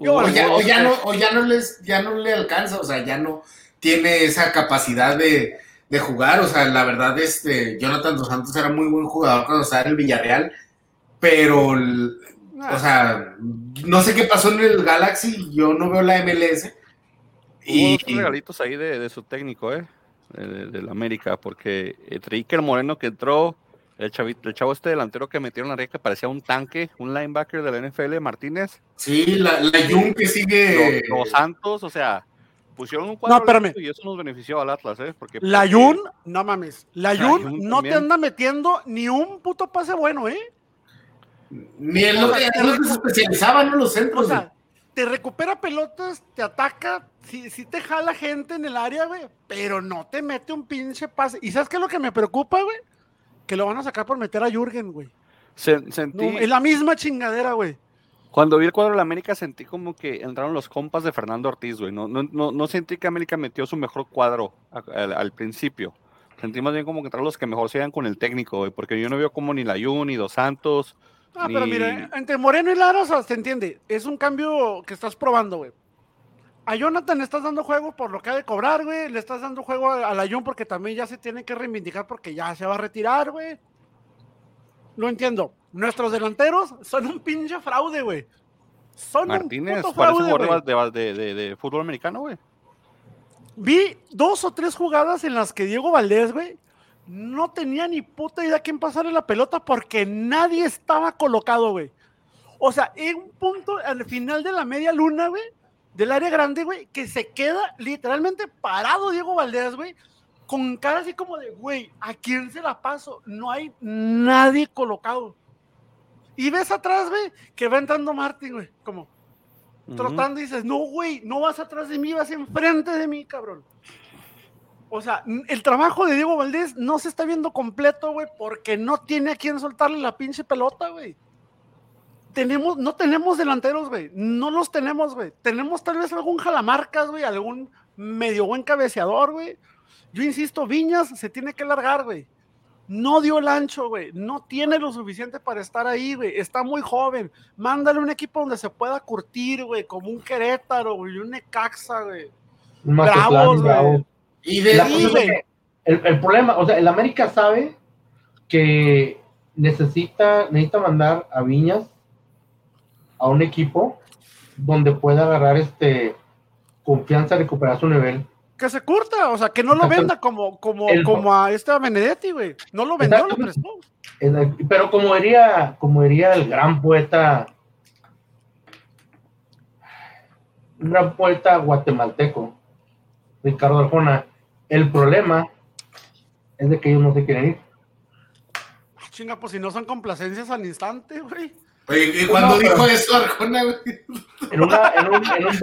Yo, O ya, o dos, ya no, o ya no les, ya no le alcanza, o sea, ya no tiene esa capacidad de, de jugar. O sea, la verdad, este, Jonathan Dos Santos era muy buen jugador cuando estaba en el Villarreal, pero, o sea, no sé qué pasó en el Galaxy, yo no veo la MLS. Y, regalitos ahí de, de su técnico, ¿eh? De- de- del América, porque entre Iker Moreno que entró, el, chavito, el chavo este delantero que metieron la red que parecía un tanque, un linebacker de la NFL, Martínez, sí, la, la Jun que sigue. los, los Santos, o sea, pusieron un cuadro espérame. listo y eso nos benefició al Atlas, ¿eh? Porque, La porque- Jun, no mames. La La Jun no te también. anda metiendo ni un puto pase bueno, ¿eh? Ni en lo que, se especializaban en los O centros. güey. sea, te recupera pelotas, te ataca, sí, sí te jala gente en el área, güey, pero no te mete un pinche pase. ¿Y sabes qué es lo que me preocupa, güey? Que lo van a sacar por meter a Jürgen, güey. se- sentí, No, es la misma chingadera, güey. Cuando vi el cuadro de la América sentí como que entraron los compas de Fernando Ortiz, güey. No, no, no, no sentí que América metió su mejor cuadro al, al principio. Sentí más bien como que entraron los que mejor se iban con el técnico, güey. Porque yo no veo como ni la Jun, ni Dos Santos. Ah, pero mira, entre Moreno y Lara, o sea, se entiende. Es un cambio que estás probando, güey. A Jonathan le estás dando juego por lo que ha de cobrar, güey. Le estás dando juego a, a la Jun porque también ya se tiene que reivindicar porque ya se va a retirar, güey. No entiendo. Nuestros delanteros son un pinche fraude, güey. Son Martínez un puto fraude, jugador güey. de, de, de- de- de fútbol americano, güey. vi dos o tres jugadas en las que Diego Valdés, güey, no tenía ni puta idea quién pasarle la pelota porque nadie estaba colocado, güey. O sea, en un punto al final de la media luna, güey, del área grande, güey, que se queda literalmente parado Diego Valdés, güey, con cara así como de, güey, ¿a quién se la paso? No hay nadie colocado. Y ves atrás, güey, que va entrando Martín, güey, como trotando y dices, no, güey, no vas atrás de mí, vas enfrente de mí, cabrón. O sea, el trabajo de Diego Valdés no se está viendo completo, güey, porque no tiene a quien soltarle la pinche pelota, güey. Tenemos, no tenemos delanteros, güey. No los tenemos, güey. Tenemos tal vez algún jalamarcas, güey, algún medio buen cabeceador, güey. Yo insisto, Viñas se tiene que largar, güey. No dio el ancho, güey. No tiene lo suficiente para estar ahí, güey. Está muy joven. Mándale un equipo donde se pueda curtir, güey, como un Querétaro, güey, un Necaxa, güey. Bravos, güey. Y de el, problema, o sea, el América sabe que necesita, necesita mandar a Viñas a un equipo donde pueda agarrar este confianza, recuperar su nivel. Que se curta, o sea, que no lo venda como, como, como a este Benedetti, güey. No lo vendió, lo prestó. Pero como diría, como diría el gran poeta, un gran poeta guatemalteco, Ricardo Arjona, el problema es de que ellos no se quieren ir. Chinga, pues si no son complacencias al instante, güey. Oye, ¿y cuando dijo eso Arjona, güey? En, una, en un, en un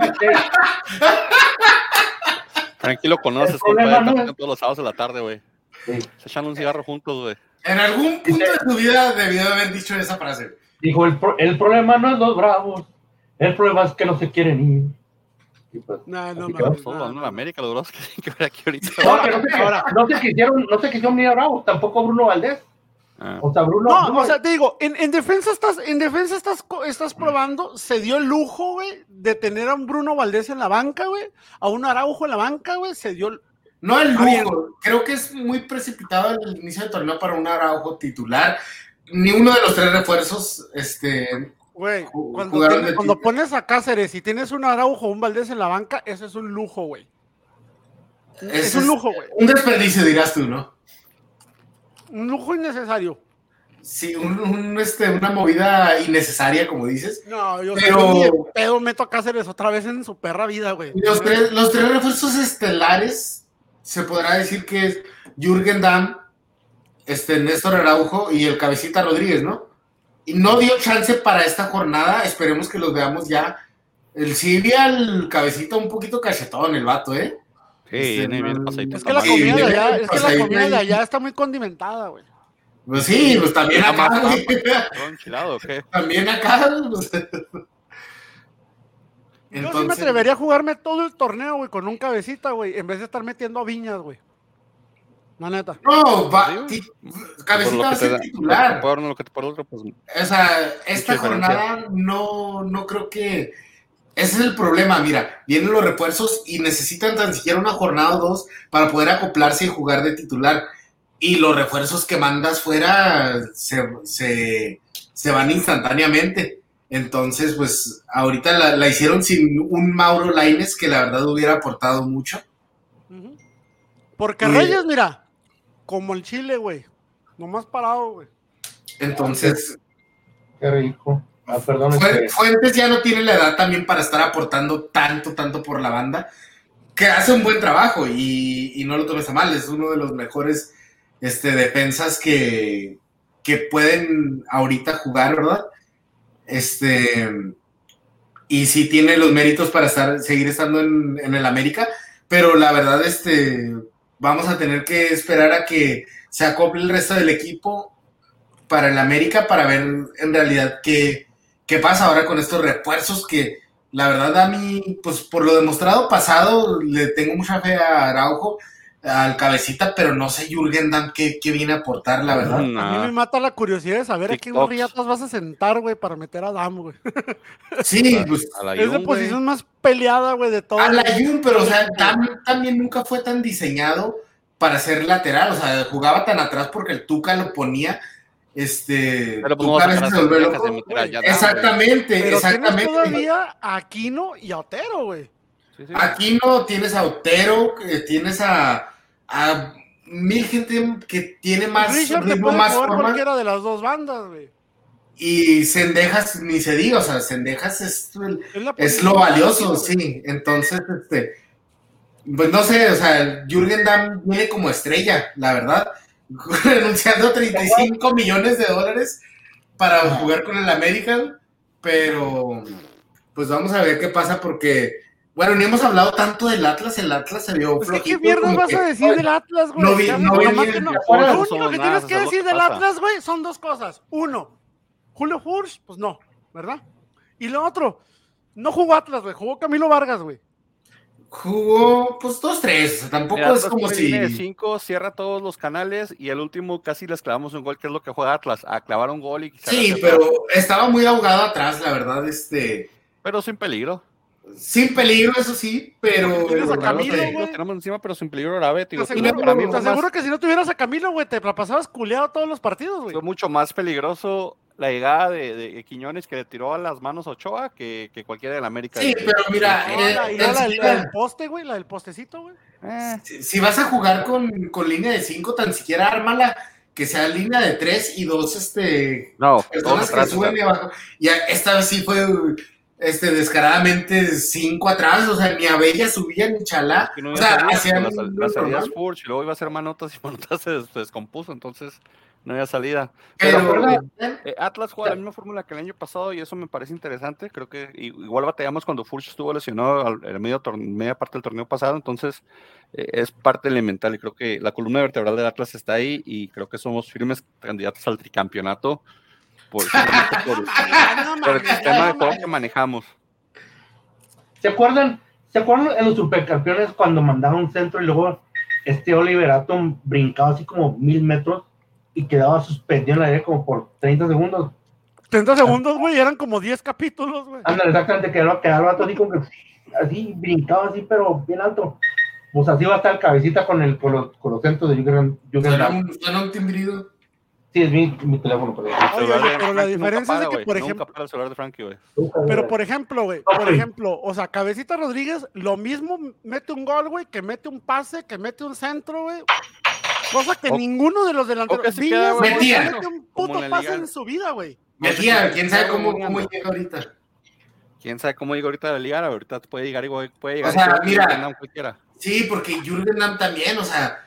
Tranquilo, conoces, compadre, no todos los sábados de la tarde, güey. Se echan un cigarro juntos, güey. En algún punto de tu vida debió haber dicho esa frase. Dijo, el, el problema no es los bravos, el problema es que no se quieren ir. Pues, no, no, no, no, América, los bravos que que ver aquí ahorita. No, se quisieron, no se quisieron ni a Bravos, tampoco Bruno Valdés. Ah. O sea, Bruno, no, o sea, te digo, en, en, defensa estás, en defensa estás, estás probando, se dio el lujo, güey, de tener a un Bruno Valdés en la banca, güey, a un Araujo en la banca, güey, se dio No el lujo, creo que es muy precipitado el inicio del torneo para un Araujo titular. Ni uno de los tres refuerzos, este, Güey, cuando, pones a Cáceres y tienes un Araujo o un Valdés en la banca, eso es un lujo, güey. Es, un lujo, güey. Un desperdicio, dirás tú, ¿no? Un lujo innecesario. Sí, un, este, una movida innecesaria, como dices. No, yo pero... pedo meto a Cáceres otra vez en su perra vida, güey. Los tres, los tres refuerzos estelares, se podrá decir que es Jürgen Damm, este, Néstor Araujo y el Cabecita Rodríguez, ¿no? y no dio chance para esta jornada. Esperemos que los veamos ya. El Silvia, el cabecito un poquito cachetón, el vato, ¿eh? Sí, este, pasadito. Es que la comida de allá, es que la comida de allá está muy condimentada, güey. Pues sí, pues también acá. También acá. Pues. Yo sí me atrevería a jugarme todo el torneo, güey, con un cabecita, güey, en vez de estar metiendo a viñas, güey. La neta. No, va, cabecita va a ser titular. Lo que te, por otro, pues, o sea, esta jornada no, no creo que. Ese es el problema, mira, vienen los refuerzos y necesitan tan siquiera una jornada o dos para poder acoplarse y jugar de titular. Y los refuerzos que mandas fuera se, se, se van instantáneamente. Entonces, pues ahorita la, la, hicieron sin un Mauro Laines que la verdad hubiera aportado mucho. Porque Reyes, mira, como el Chile, güey. Nomás parado, güey. Entonces. Qué rico. Ah, perdón. Fuentes ya no tiene la edad también para estar aportando tanto, tanto por la banda. Que hace un buen trabajo y, no lo tomes a mal. Es uno de los mejores este, defensas que, que pueden ahorita jugar, ¿verdad? Este. Y sí tiene los méritos para estar, seguir estando en, en el América. Pero la verdad, este vamos a tener que esperar a que se acople el resto del equipo para el América para ver en realidad qué, qué pasa ahora con estos refuerzos que la verdad a mí, pues por lo demostrado pasado, le tengo mucha fe a Araujo, al cabecita, pero no sé Jürgen Damm qué, viene a aportar, la verdad. A mí me mata la curiosidad de saber a qué riatas vas a sentar, güey, para meter a Damm, güey. Sí, pues. es la posición más peleada, güey, de todo. A la Jun, pero o sea, Damm también nunca fue tan diseñado para ser lateral, o sea, jugaba tan atrás porque el Tuca lo ponía. Este, pero pues a se Exactamente, pero exactamente. todavía a Aquino y a Otero, güey. Aquí no tienes a Otero, tienes a, a mil gente que tiene más Richard ritmo, más forma. cualquiera de las dos bandas, güey. Y Sendejas ni se diga, o sea, Sendejas es, es, lo valioso, sí. Entonces, este, pues no sé, o sea, Jürgen Damm viene como estrella, la verdad, renunciando 35 millones de dólares para jugar con el American, pero pues vamos a ver qué pasa porque bueno, ni hemos hablado tanto del Atlas, el Atlas se vio pues ¿Qué mierda vas a decir del Atlas, güey? No vi, no vi, no, Lo único que tienes que decir del Atlas, güey, son dos cosas. Uno, Julio Furch, pues no, ¿verdad? Y lo otro, no jugó Atlas, güey, jugó Camilo Vargas, güey. Jugó, pues dos, tres, tampoco es como si. De cinco, cierra todos los canales y el último casi les clavamos un gol, que es lo que juega Atlas, a clavar un gol y. Sí, pero estaba muy ahogado atrás, la verdad, este. Pero sin peligro. Sin peligro, eso sí, pero. Tienes a Camilo, güey. tenemos encima, pero sin peligro grave, tío. Te aseguro, que si no tuvieras a Camilo, güey, te la pasabas culeado todos los partidos, güey. Fue mucho más peligroso la llegada de, Quiñones que le tiró a las manos a Ochoa que, que cualquiera de la América. Sí, pero mira. Eh, la, del poste, güey, la del postecito, güey. Eh. Si, vas a jugar con, con línea de 5, tan siquiera ármala que sea línea de 3 y dos este, no, personas que suben y abajo. Y esta vez sí fue este, descaradamente cinco atrás, o sea, ni a Bella subía ni Chalá. o sea, hacían las, las Furch, y luego iba a hacer manotas y manotas se, descompuso, entonces no había salida. Pero, eh, Atlas juega la misma fórmula que el año pasado y eso me parece interesante. Creo que igual batallamos cuando Furch estuvo lesionado en medio media parte del torneo pasado, entonces eh, es parte elemental y creo que la columna vertebral del Atlas está ahí y creo que somos firmes candidatos al tricampeonato por, el sistema de juego que manejamos. ¿Se acuerdan? ¿Se acuerdan en los supercampeones cuando mandaron un centro y luego este Oliver Atom brincaba así como mil metros y quedaba suspendido en la aire como por 30 segundos? 30 segundos, güey, eran como 10 capítulos, güey. Ándale, exactamente, quedaba, quedaba así como que así brincaba así, pero bien alto. Pues así va a estar cabecita con, el, con, los, con los centros de Jürgen. Suena un timbrido. Sí, es mi, mi teléfono. Pero, la diferencia es que, por ejemplo. pero por ejemplo, güey, por ejemplo, o sea, Cabecita Rodríguez, lo mismo mete un gol, güey, que mete un pase, que mete un centro, güey. Cosa que ninguno de los delanteros. Villas, metía. mete un puto pase en su vida, güey. Metía, quién sabe cómo, cómo llega ahorita. Quién sabe cómo llega ahorita a ligar, ahorita puede llegar, puede llegar. O sea, mira. Sí, porque Jürgen Damm también, o sea,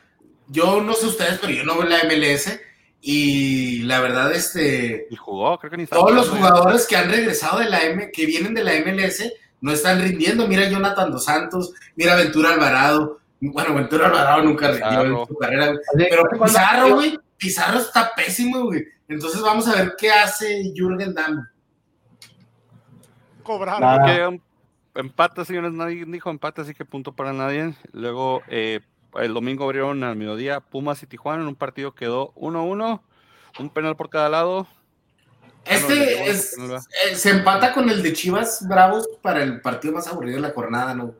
yo no sé ustedes, pero yo no veo la MLS y la verdad, este. Y jugó, creo que ni Todos los jugadores que han regresado de la M, que vienen de la MLS, no están rindiendo. Mira Jonathan Dos Santos, mira Ventura Alvarado. Bueno, Ventura Alvarado nunca rindió en su carrera, Pero Pizarro, güey, Pizarro está pésimo, güey. Entonces vamos a ver qué hace Jürgen Damm. Cobrar. Empate, señores, nadie dijo empate, así que punto para nadie. Luego, eh, el domingo abrieron al mediodía Pumas y Tijuana en un partido quedó 1-1, un penal por cada lado. Este es, eh, se empata con el de Chivas Bravos para el partido más aburrido de la jornada, ¿no?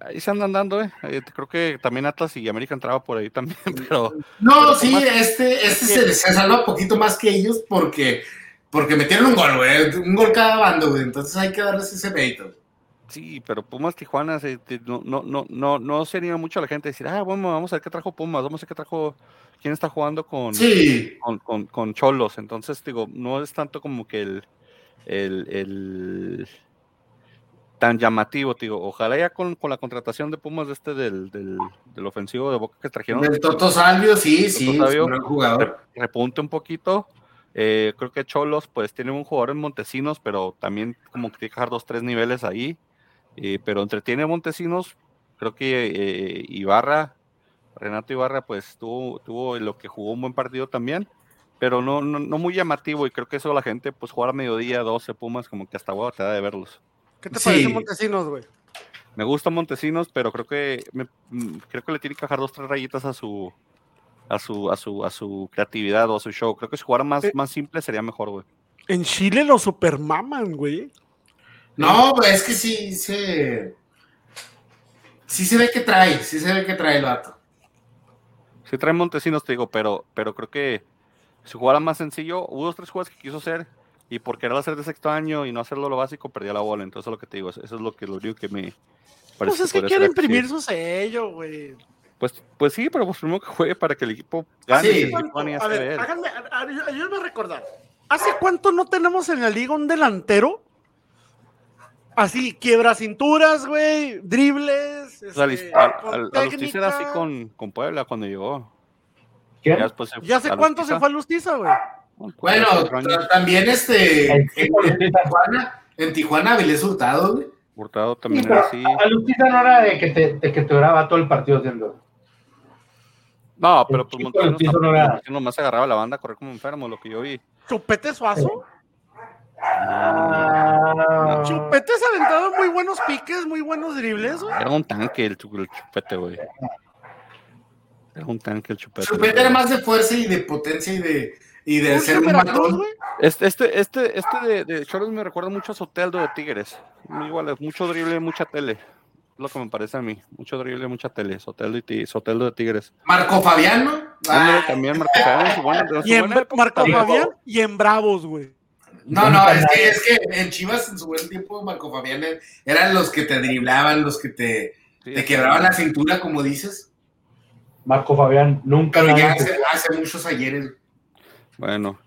Ahí se andan dando, ¿eh? Creo que también Atlas y América entraba por ahí también, pero... No, sí, este, este se, se, salva un poquito más que ellos porque, porque metieron un gol, güey, un gol cada bando, güey, entonces hay que darles ese mérito. Sí, pero Pumas Tijuana no, no, no, no, no sería mucho a la gente decir, ah, bueno, vamos a ver qué trajo Pumas, vamos a ver qué trajo, quién está jugando con, con, con, Cholos. Entonces, digo, no es tanto como que el, el, el tan llamativo, digo, ojalá ya con, con, la contratación de Pumas de este del, del, del ofensivo de Boca que trajeron. El Toto Salvio, sí, sí, un jugador. Repunte un poquito. Eh, creo que Cholos, pues tiene un jugador en Montesinos, pero también como que tiene que dejar dos, tres niveles ahí. Eh, pero entretiene Montesinos, creo que eh, Ibarra, Renato Ibarra, pues tuvo, tuvo lo que jugó un buen partido también, pero no, no, muy llamativo y creo que eso la gente, pues jugar a mediodía, 12 Pumas, como que hasta huevo te da de verlos. ¿Qué te parece Montesinos, güey? Me gusta Montesinos, pero creo que mm, creo que le tiene que bajar dos, tres rayitas a su a su, a su, a su creatividad o a su show. Creo que si jugara más, eh, más simple sería mejor, güey. En Chile lo supermaman, güey. No, pues es que sí se. Sí se ve que trae, sí se ve que trae el vato. Sí trae Montesinos, te digo, pero, pero creo que si jugara más sencillo, hubo dos, tres juegos que quiso hacer y por querer hacer de sexto año y no hacerlo lo básico, perdía la bola. Entonces, es lo que te digo, eso es lo que lo único que me, Pues es que quiere imprimir su sello, güey. Pues, pues sí, pero pues primero que juegue para que el equipo gane. Sí. y A ver, ve. háganme, a- a- ayúdenme a recordar. ¿Hace cuánto no tenemos en la liga un delantero? Así, quiebra cinturas, güey, dribles. O sea, al- este, al- a Lustiza era así con, con Puebla cuando llegó. ¿Quién? Ya, después se- ¿Ya hace cuánto se fue a Lustiza, güey? Bueno, también este. En. Tijuana, en Tijuana, Avilés Hurtado, güey. Hurtado Sí, también pero era así. a no era de que te, de que te duraba todo el partido haciendo. No, pero pues no era- Montesinos nomás agarraba la banda a correr como enfermo, lo que yo vi. Chupete Suazo. Ah, Chupete se aventaba muy buenos piques, muy buenos dribles, güey. Era un tanque el, el chupete, güey. Era un tanque el chupete. Chupete era más de fuerza y de potencia y de, y de ser un matón. güey. Este, este, este, este de, de Choros me recuerda mucho a Soteldo de Tigres. Igual, es mucho drible, mucha tele. Es lo que me parece a mí. Mucho drible, mucha tele. Soteldo, y Soteldo de Tigres. Marco Fabiano. Ah, también Marco en su Y en época Marco. Fabián y en Bravos, güey. no, no, es que, es que en Chivas en su buen tiempo Marco Fabián er- eran los que te driblaban, los que te, Sí, te quebraban la cintura, como dices. Marco Fabián nunca Pero ya hace, hace muchos ayeres. Bueno,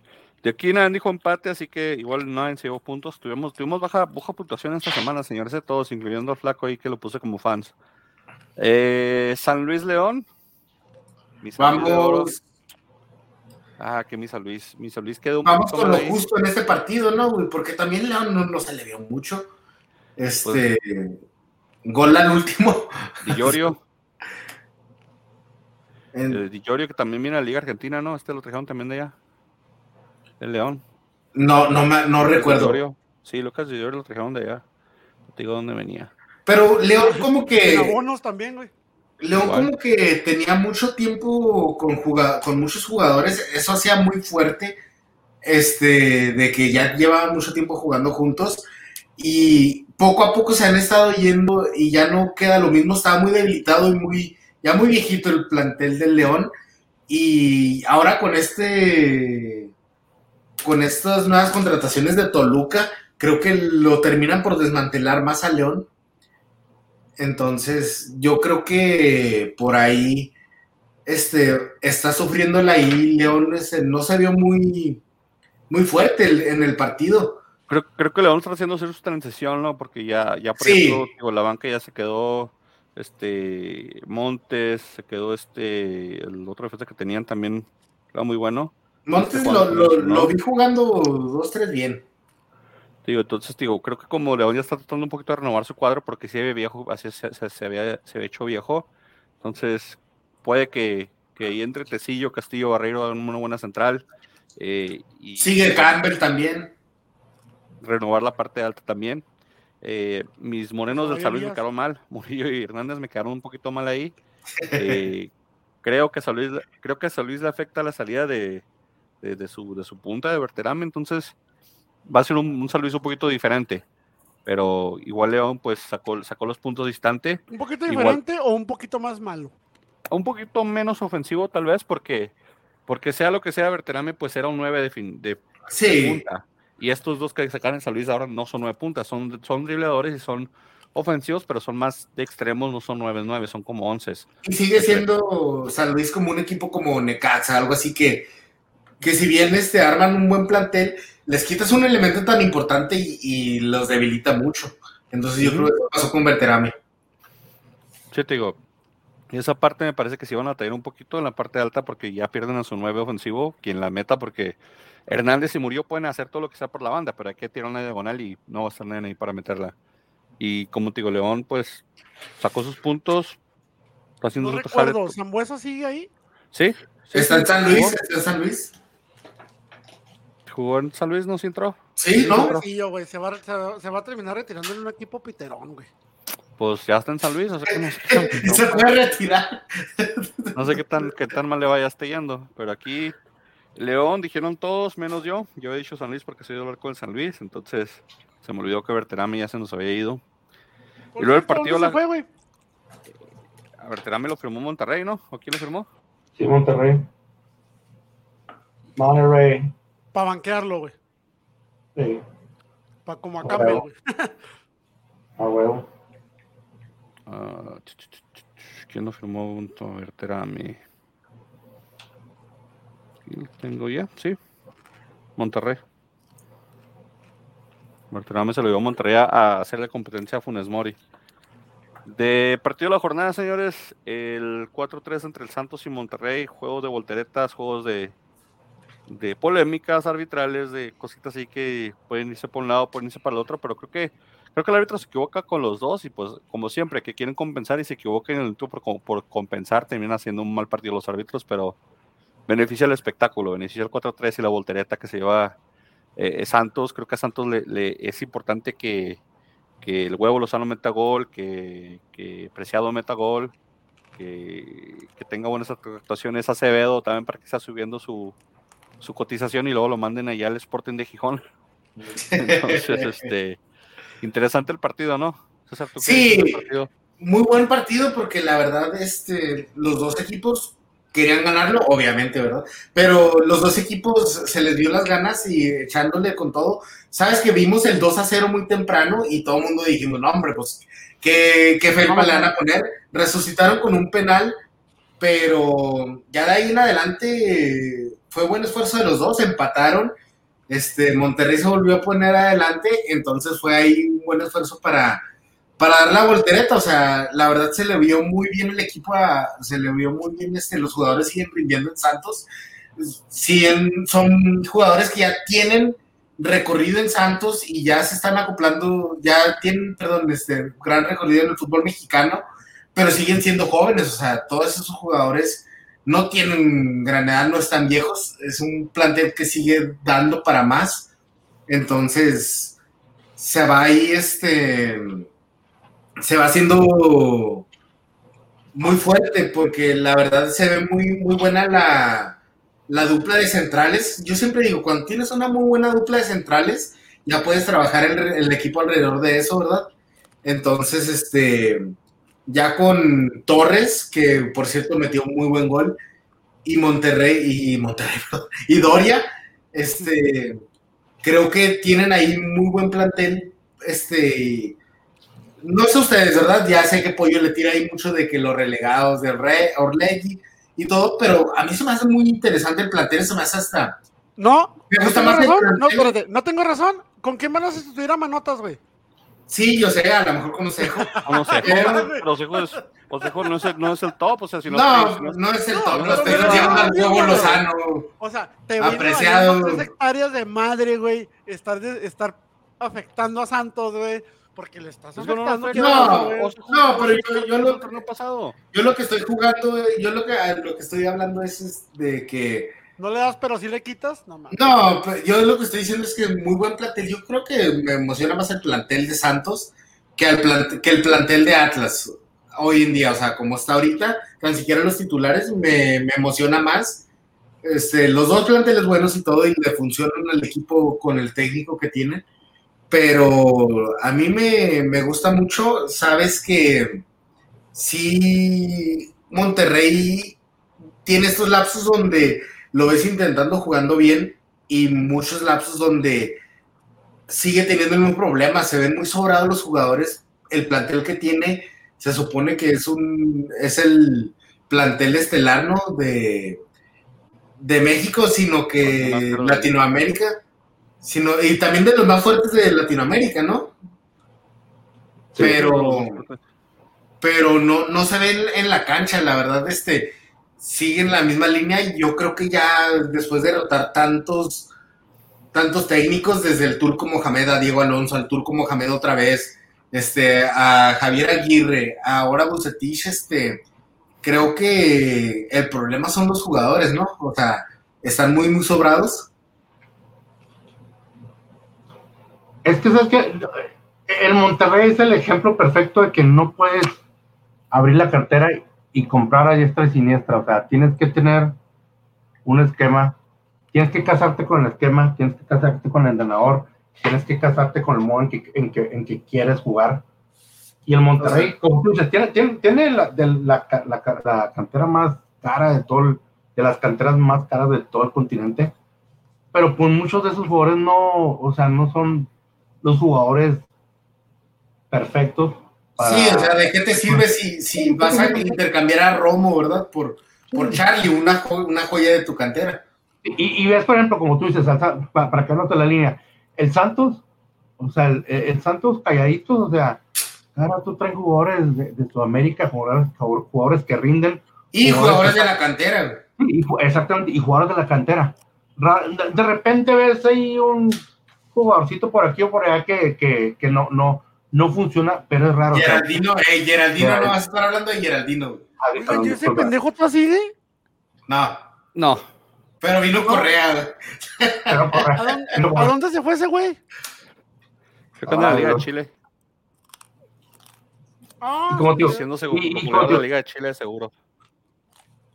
de aquí nadie dijo empate, así que igual nadie se llevó puntos. Tuvimos, tuvimos baja, baja puntuación esta semana, señores, de todos, incluyendo al flaco ahí que lo puse como fans. Eh, San Luis León. Vamos, Ah, que mi San Luis. Mi San Luis quedó un vamos con lo ahí. justo en este partido, ¿no, güey? Porque también León no, no se le vio mucho. Este. Gol al último. Di Llorio, En- eh, Di Llorio, que también viene a la Liga Argentina, ¿no? Este lo trajeron también de allá. El León. no, no, me- no recuerdo. Llorio. Sí, Lucas Llorio lo trajeron de allá. No te digo dónde venía. Pero León como que. abonos también, güey. León Igual. como que tenía mucho tiempo con, juga- con muchos jugadores, eso hacía muy fuerte, este, de que ya llevaban mucho tiempo jugando juntos y poco a poco se han estado yendo y ya no queda lo mismo, estaba muy debilitado y muy, ya muy viejito el plantel del León y ahora con este, con estas nuevas contrataciones de Toluca, creo que lo terminan por desmantelar más a León. Entonces, yo creo que por ahí este, está sufriéndola ahí. León este, no se vio muy, muy fuerte el- en el partido. Creo, creo que León está haciendo hacer su transición, ¿no? Porque ya, ya por Sí. ejemplo, digo, la banca ya se quedó, este, Montes, se quedó este, el otro defensa que tenían también, era muy bueno. Montes lo, lo- ¿no? lo vi jugando dos, tres bien. Digo, entonces, digo, creo que como León ya está tratando un poquito de renovar su cuadro porque sí había viejo, así se, se- se había, se había hecho viejo. Entonces, puede que, entre Tecillo, Castillo, Barreiro, una buena central. eh, y Sigue Campbell también. renovar la parte alta también. Eh, mis morenos del San Luis me quedaron mal. Murillo y Hernández me quedaron un poquito mal ahí. Eh, creo que San Luis, creo que a San Luis le afecta la salida de, de, de su, de su punta de Berterame, entonces va a ser un, un San Luis un poquito diferente. Pero igual León pues sacó, sacó los puntos distante. ¿Un poquito Igual. diferente o un poquito más malo? Un poquito menos ofensivo tal vez porque, porque sea lo que sea, Berterame pues era un 9 de, fin, de Sí. punta. Y estos dos que sacaron en San Luis ahora no son nueve puntas, son, son dribladores y son ofensivos, pero son más de extremos, no son nueve nueve, son como once. Y sigue siendo San Luis como un equipo como Necaxa, algo así que, que si bien este, arman un buen plantel, les quitas un elemento tan importante y, y los debilita mucho. Entonces yo creo que eso pasó con Berterame. Sí, te digo, y esa parte me parece que sí van a traer un poquito en la parte alta porque ya pierden a su nueve ofensivo, quien la meta, porque Hernández y Murillo pueden hacer todo lo que sea por la banda, pero hay que tirar una diagonal y no va a estar nadie ahí para meterla. Y como te digo, León pues sacó sus puntos, está haciendo No recuerdo, ¿Zambuesa sigue ahí? Sí, sí, ¿Está sí, en San Luis? ¿Está en San Luis? Jugó en San Luis, no sí entró. Sí, ¿no? pero- Sí, yo, güey, se va, se, va- se va a terminar retirando en un equipo piterón, güey. Pues ya está en San Luis, o sea que no sé, Y se puede retirar. no sé qué tan, qué tan mal le vaya este yendo, pero aquí León dijeron todos, menos yo. Yo he dicho San Luis porque soy del arco del San Luis, entonces se me olvidó que Berterame ya se nos había ido. Y luego el partido ¿dónde la- se fue, güey? A Berterame lo firmó Monterrey, ¿no? ¿O quién lo firmó? Sí, Monterrey. Monterrey. Para banquearlo, güey. Sí, Para como a A Campbell, güey. a huevo. Ah, ¿Quién lo firmó junto a lo tengo ya, sí. Monterrey. Berterame se lo dio a Monterrey a hacerle competencia a Funes Mori. De partido de la jornada, señores, el 4-3 entre el Santos y Monterrey, juegos de volteretas, juegos de, de polémicas arbitrales, de cositas así que pueden irse por un lado, pueden irse para el otro, pero creo que creo que el árbitro se equivoca con los dos y pues como siempre que quieren compensar y se equivocan en el por, por compensar terminan haciendo un mal partido los árbitros, pero beneficia el espectáculo, beneficia el 4-3 y la voltereta que se lleva eh, Santos, creo que a Santos le, es importante que, que, el huevo Lozano meta gol, que, Preciado meta gol, que, que, tenga buenas actuaciones Acevedo también para que esté subiendo su, su cotización y luego lo manden allá al Sporting de Gijón. Entonces, este, interesante el partido, ¿no? sí, muy buen partido porque la verdad, este, los dos equipos querían ganarlo, obviamente, ¿verdad? Pero los dos equipos se les dio las ganas y echándole con todo. Sabes que vimos el 2 a 0 muy temprano y todo el mundo dijimos, no, hombre, pues, ¿qué, qué felpa le van a poner? Resucitaron con un penal, pero ya de ahí en adelante fue buen esfuerzo de los dos, empataron. Este, Monterrey se volvió a poner adelante, entonces fue ahí un buen esfuerzo para, para dar la voltereta. O sea, la verdad se le vio muy bien el equipo, se le vio muy bien, este, los jugadores siguen rindiendo en Santos. Son jugadores que ya tienen recorrido en Santos y ya se están acoplando, ya tienen, perdón, este gran recorrido en el fútbol mexicano, pero siguen siendo jóvenes, o sea, todos esos jugadores no tienen gran edad, no están viejos, es un plantel que sigue dando para más, entonces se va ahí, este, se va haciendo muy fuerte porque la verdad se ve muy, muy buena la, la dupla de centrales. Yo siempre digo, cuando tienes una muy buena dupla de centrales, ya puedes trabajar el, el equipo alrededor de eso, ¿verdad? Entonces, este, ya con Torres, que por cierto metió un muy buen gol, y Monterrey, y Monterrey, y Doria, este, creo que tienen ahí muy buen plantel, este, no sé ustedes, ¿verdad? Ya sé que Pollo le tira ahí mucho de que los relegados de Re, Orlegui y todo, pero a mí se me hace muy interesante el plantel, se me hace hasta... No, me gusta más razón, no, espérate, no tengo razón. ¿Con quién van a sustituir a Manotas, güey? Sí, yo sé, a lo mejor con Osejo. Con Osejo, pero Osejo, es, Osejo no, es el, no es el top, o sea, si no... No, no, no es el top, no, no estoy diciendo al huevo Lozano. O sea, te apreciado. tres hectáreas de madre, güey, estar, estar afectando a Santos, güey porque le estás afectando. No, no, no, pero yo, yo, lo, pasado. yo lo que estoy jugando, yo lo que, lo que estoy hablando es de que no le das, pero si le quitas, no mames. No, yo lo que estoy diciendo es que muy buen plantel. Yo creo que me emociona más el plantel de Santos que el, plantel de Atlas hoy en día. O sea, como está ahorita, tan siquiera los titulares me, me emociona más. Este, los dos planteles buenos y todo, y le funcionan el equipo con el técnico que tiene. Pero a mí me, me gusta mucho, sabes que sí, Monterrey tiene estos lapsos donde lo ves intentando jugando bien y muchos lapsos donde sigue teniendo el mismo problema, se ven muy sobrados los jugadores, el plantel que tiene se supone que es un es el plantel estelar ¿no? de, de México, sino que Latinoamérica, sino y también de los más fuertes de Latinoamérica, ¿no? pero pero no, no se ven en la cancha, la verdad, este siguen la misma línea y yo creo que ya después de derrotar tantos, tantos técnicos, desde el turco Mohamed a Diego Alonso, al turco Mohamed otra vez, este, a Javier Aguirre, ahora Bucetich, este, creo que el problema son los jugadores, ¿no? O sea, están muy, muy sobrados. Es que, ¿sabes que El Monterrey es el ejemplo perfecto de que no puedes abrir la cartera y comprar a diestra y siniestra. O sea, tienes que tener un esquema, tienes que casarte con el esquema, tienes que casarte con el entrenador, tienes que casarte con el modo en que, en que, en que quieres jugar. Y el Monterrey, como tú dices, tiene, tiene, tiene la, la, la, cantera más cara de todo, de las canteras más caras de todo el continente. Pero pues muchos de esos jugadores no, o sea, no son los jugadores perfectos Sí, o sea, ¿de qué te sirve si, si vas a intercambiar a Romo, verdad? Por, por Charlie, una, una joya de tu cantera. Y, y, ves, por ejemplo, como tú dices, para, que anote la línea, el Santos, o sea, el, el Santos calladitos, o sea, ahora tú traes jugadores de, de Sudamérica, jugadores, jugadores que rinden. Y jugadores, de la cantera, Y, exactamente, y jugadores de la cantera. De repente ves ahí un jugadorcito por aquí o por allá que, que, que no, no, no funciona, pero es raro. Geraldino, eh, Geraldino, no vas a estar hablando de Geraldino. ¿Y ese pendejo tú sigue? No. No. Pero vino Correa. ¿A dónde, se fue ese güey? Fue con la Liga de Chile. Ah, y como tío, siendo seguro, y, y la Liga de Chile seguro.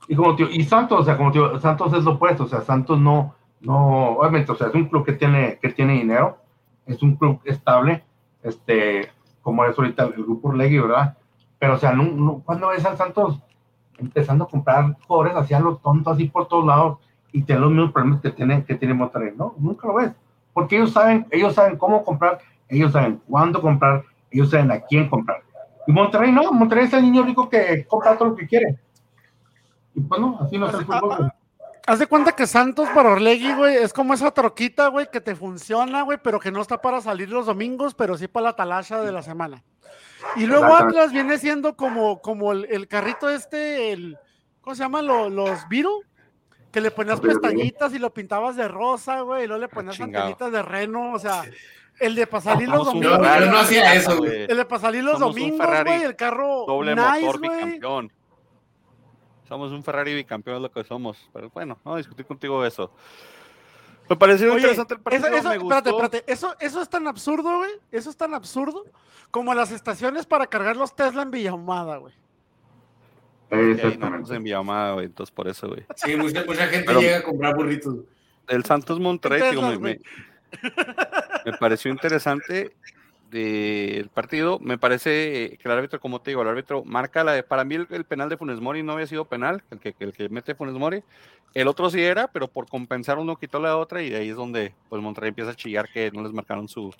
Y como tío, y Santos, o sea, como tío, Santos es lo opuesto, o sea, Santos no, no, obviamente, o sea, es un club que tiene, que tiene dinero, es un club estable, este, como es ahorita el grupo Legui, ¿verdad? Pero, o sea, no, cuando ves al Santos empezando a comprar jugadores hacia los tontos, así por todos lados, y tiene los mismos problemas que tiene, que tiene Monterrey, ¿no? Nunca lo ves. Porque ellos saben, ellos saben cómo comprar, ellos saben cuándo comprar, ellos saben a quién comprar. Y Monterrey no, Monterrey es el niño rico que compra todo lo que quiere. Y pues no, así no es el fútbol. Haz de cuenta que Santos para Orlegui, güey, es como esa troquita, güey, que te funciona, güey, pero que no está para salir los domingos, pero sí para la talacha de la semana. Y luego Atlas viene siendo como, como el, carrito este, el, ¿cómo se llama? Los, los Viro, que le ponías pestañitas y lo pintabas de rosa, güey, y luego le ponías antenitas de reno, o sea, el de salir los domingos. No hacía eso, güey. El de salir los domingos, güey, el carro doble motor bicampeón. Somos un Ferrari bicampeón, es lo que somos. Pero bueno, no discutir contigo eso. Me pareció interesante el partido. Eso, me Espérate, espérate. Eso, eso es tan absurdo, güey. Eso es tan absurdo como las estaciones para cargar los Tesla en Villahumada, güey. Exactamente. en Villahumada, güey. Entonces, por eso, güey. Sí, mucha, mucha gente llega a comprar burritos. El Santos Monterrey, me, me, me pareció interesante del partido. Me parece que el árbitro, como te digo, el árbitro marca la de, para mí el, penal de Funes Mori no había sido penal, el que, el que mete Funes Mori. El otro sí era, pero por compensar uno quitó la otra y de ahí es donde pues Monterrey empieza a chillar que no les marcaron su,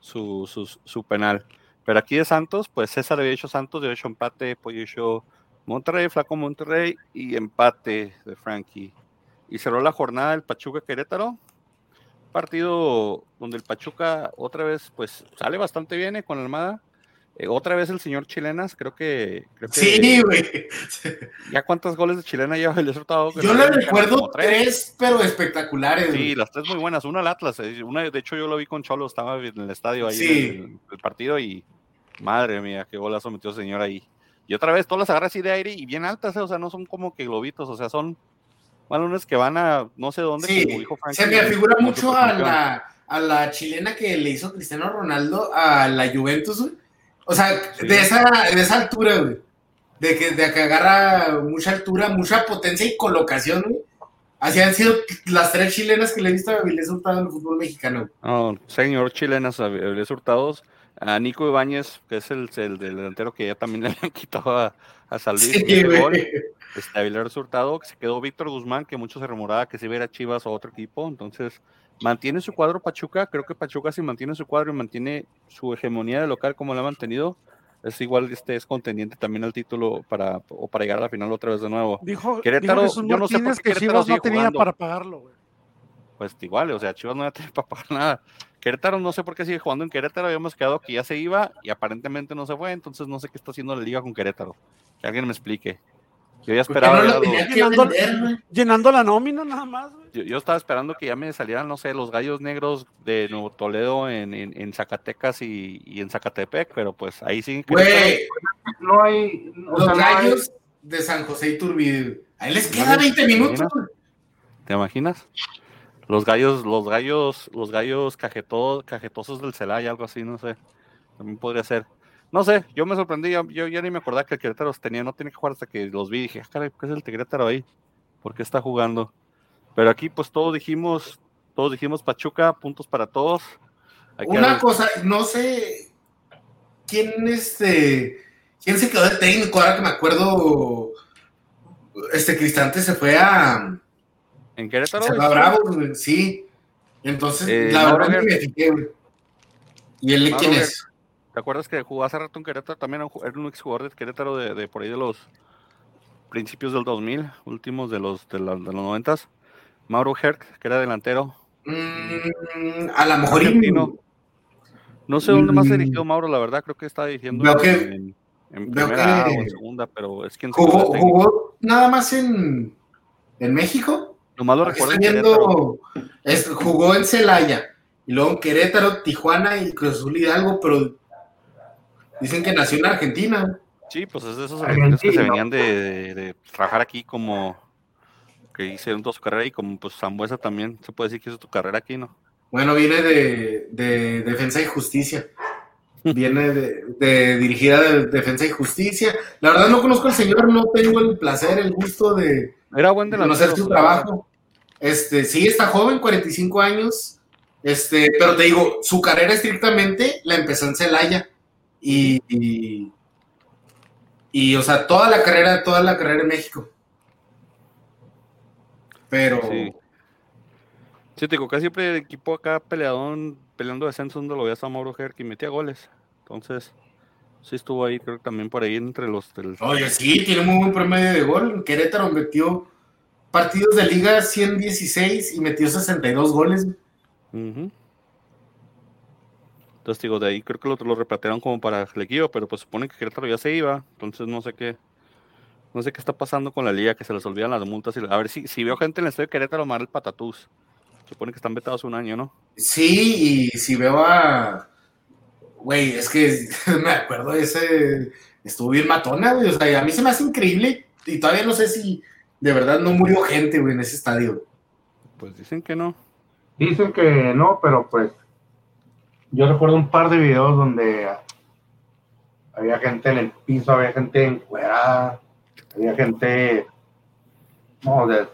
su, su, penal. Pero aquí de Santos, pues César había hecho Santos, había hecho empate, pues hecho Monterrey, Flaco Monterrey y empate de Frankie. Y cerró la jornada del Pachuca Querétaro, partido donde el Pachuca otra vez pues sale bastante bien eh, con Almada. Eh, otra vez el señor Chilenas, creo que. sí, güey. ¿Ya cuántos goles de Chilena lleva el resultado? Yo le recuerdo tres. pero espectaculares. Sí, las tres muy buenas. Una al Atlas. Eh, una, de hecho, yo lo vi con Cholo, estaba en el estadio ahí en el, partido y. Madre mía, qué golazo metió el señor ahí. Y otra vez, todas las agarras así de aire y bien altas, o sea, no son como que globitos, o sea, son balones que van a no sé dónde. Sí, se me figura mucho a la, a la chilena que le hizo Cristiano Ronaldo a la Juventus, O sea, de, esa, de esa altura, güey. De que, de que agarra mucha altura, mucha potencia y colocación, güey. Así han sido las tres chilenas que le he visto a Avilés Hurtado en el fútbol mexicano. Señor chilenas, Avilés Hurtados. A Nico Ibáñez, que es el, el, delantero que ya también le habían quitado a, a Salvis. Sí, este, Avilés Hurtado, que se quedó Víctor Guzmán, que mucho se rumoraba que se iba a Chivas o otro equipo. Entonces, mantiene su cuadro Pachuca. Creo que Pachuca, si mantiene su cuadro y mantiene su hegemonía de local como lo ha mantenido, es igual este es contendiente también al título para o para llegar a la final otra vez de nuevo. Dijo, Querétaro, yo no sé por qué que Chivas no tenía para pagarlo, güey. Pues igual, o sea, Chivas no tenía para pagar nada. Querétaro no sé por qué sigue jugando en Querétaro, habíamos quedado que ya se iba y aparentemente no se fue, entonces no sé qué está haciendo la liga con Querétaro. Que alguien me explique. Yo ya esperaba. llenando, la nómina nada más. Yo, estaba esperando que ya me salieran, no sé, los gallos negros de Nuevo Toledo en, en, Zacatecas y, en Zacatepec, pero pues ahí sí. Güey, no hay. los gallos de San José y Turbide. Ahí les queda 20 minutos. ¿Te imaginas? Los gallos, los gallos, los gallos cajetosos del Celaya, algo así, no sé. También podría ser. No sé, yo me sorprendí, yo, ya ni me acordaba que el Querétaro tenía, no tiene que jugar hasta que los vi y dije, ah, ¿qué es el Querétaro ahí? ¿Por qué está jugando? Pero aquí pues todos dijimos, todos dijimos Pachuca, puntos para todos. Una cosa, no sé quién este, quién se quedó de técnico, ahora que me acuerdo, este Cristante se fue a... ¿En Querétaro? Se Bravo, sí. Entonces, eh, la verdad me fijé, ¿Y él quién es? ¿Te acuerdas que jugó hace rato en Querétaro? También era un exjugador de Querétaro de, de por ahí de los principios del 2000, últimos de los de, la, de los 90. Mauro Herc, que era delantero. Mm, a lo mejor. Argentino. No sé dónde más ha dirigido Mauro, la verdad, creo que está dirigiendo Veo que- en, en primera que- o en segunda, pero es quien Jugó, jugó nada más en, en México. Nomás lo recuerdo viendo, es- jugó en Celaya, y luego en Querétaro, Tijuana y Cruz Hidalgo, pero dicen que nació en Argentina. Sí, pues es de esos Argentino. argentinos que se venían de, de- de trabajar aquí como que hicieron toda su carrera y como pues Zambuesa también se puede decir que hizo tu carrera aquí, ¿no? Bueno, viene de, de Defensa y Justicia. Viene de, de dirigida de Defensa y Justicia. La verdad no conozco al señor, no tengo el placer, el gusto de Era buen conocer su trabajo. Este, sí, está joven, 45 años. Este, pero te digo, su carrera estrictamente la empezó en Celaya. Y, y, y, o sea, toda la carrera, toda la carrera en México. Pero Sí. Sí, te digo, casi siempre el equipo acá peleadón, peleando descenso donde lo veías a Mauro Herc y metía goles. Entonces, sí estuvo ahí, creo que también por ahí entre los del... Oye, sí, tiene muy buen promedio de gol. En Querétaro metió partidos de liga 116 y metió 62 goles. Ujú. Entonces, digo, de ahí creo que lo, lo repatearon como para Flequillo, pero pues supone que Querétaro ya se iba, entonces no sé qué, no sé qué está pasando con la liga, que se les olvidan las multas. Y, a ver si, si veo gente en el estadio de Querétaro, mar el patatús. Supone que están vetados un año, ¿no? Sí, y si veo a. Güey, es que me acuerdo de ese. Estuvo bien matona, güey. O sea, a mí se me hace increíble. Y todavía no sé si de verdad no murió gente, güey, en ese estadio. Pues dicen que no. Dicen que no, pero pues yo recuerdo un par de videos donde había gente en el piso, había gente encuerada, había gente... No, de,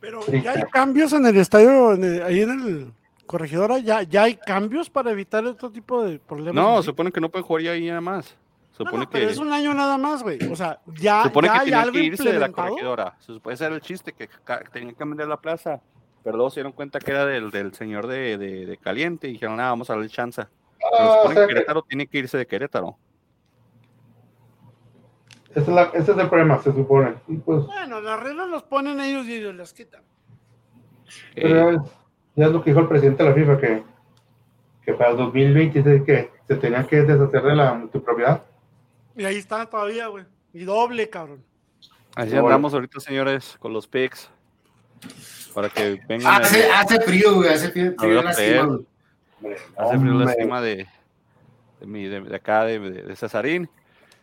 Pero Sí, ya hay cambios en el estadio, en el- ahí en el corregidora, ya, ya hay cambios para evitar otro tipo de problemas. No, supone que no pueden jugar ya ahí nada más. No, Supone no, pero que, es un año nada más, güey. O sea, ya, supone ya que hay algo que irse de la corregidora. Se supone ese era el chiste, que tenían que vender la plaza. Pero luego se dieron cuenta que era del, del señor de, de- de Caliente y dijeron, ah, vamos a darle chance. Pero Ah, supone o sea que que- Querétaro tiene que irse de Querétaro. ese, es la- ese es el problema, se supone. Y pues, Bueno, las reglas los ponen ellos y ellos las quitan. Eh, pero ya es lo que dijo el presidente de la FIFA, que, que para el 2026 que se tenían que deshacer de la multipropiedad. Y ahí están todavía, güey. Y doble, cabrón. Así andamos ahorita, señores, con los picks. Para que vengan. Hace, a- hace frío, güey. Hace frío, frío en la creer. cima, güey. Hombre, hace frío cima de, de, mi- de- de acá, de, de- de Cesarín.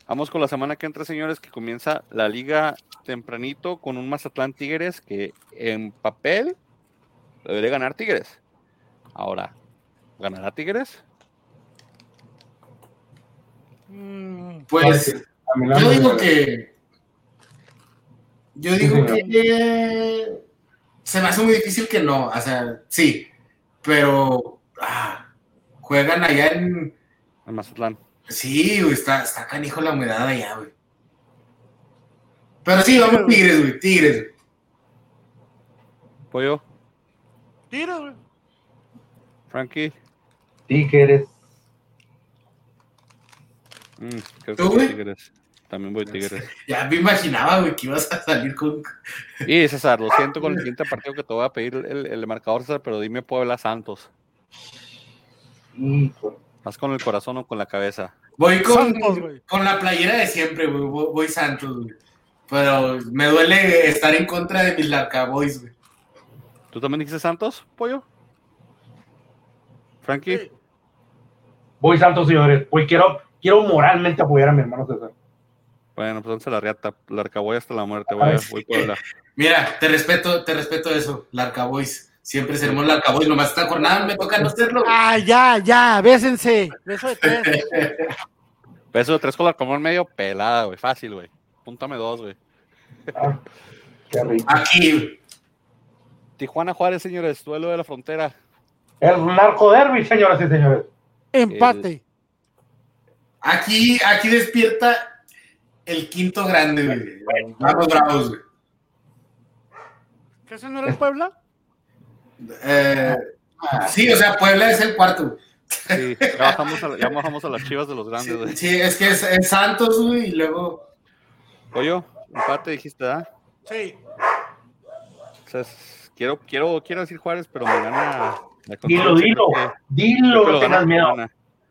Vamos con la semana que entra, señores, que comienza la liga tempranito con un Mazatlán Tigres que en papel lo debería ganar Tigres. Ahora, ¿ganará Tigres? Mm, Pues yo digo que. Yo digo que. Se me hace muy difícil que no. O sea, sí. Pero. ah, juegan allá en. En Mazatlán. Sí, güey, está, está canijo la humedad allá, güey. Pero sí, vamos Tigres, güey, Tigres. güey. Pollo, Tira, güey. Frankie. Tigres. Mm, creo ¿Tú, güey? Tigres. También voy Tigres. Ya me imaginaba, güey, que ibas a salir con. Y César, lo siento con el siguiente partido que te voy a pedir el, el marcador, César, pero dime Puebla Santos. Hijo. ¿Vas con el corazón o con la cabeza? Voy con, Santos, con la playera de siempre, güey. Voy, voy Santos, güey. Pero me duele estar en contra de mis Larcaboys, güey. ¿Tú también dijiste Santos, Pollo? Frankie. Sí. Voy Santos, señores. Voy, quiero, quiero moralmente apoyar a mi hermano César. Bueno, pues entonces la riata, la arcaboy hasta la muerte, voy, Ay. Mira, te respeto, te respeto eso, Larcaboys. Siempre seremos Larcaboys, nomás esta jornada me toca no serlo. Ah, ya, ya, bésense. Beso de tres. Peso de tres con la arcabón medio pelada, güey, fácil, güey. Púntame dos, güey. Ah, qué rico. Aquí. Tijuana Juárez, señores, duelo de la frontera. El narco derby, señoras y señores. Empate. aquí, aquí despierta el quinto grande, güey. Vamos bravos, güey. ¿Qué ese no era el Puebla? Eh, sí, o sea, Puebla es el cuarto. Sí, ya bajamos, a, ya bajamos a las chivas de los grandes, güey. Sí, es que es, es Santos, güey, y luego. Pollo, empate dijiste, ¿ah? Sí. O sea, es- quiero, quiero, quiero decir Juárez, pero me gana. Dilo, dilo. que- Dilo, que no tengas miedo.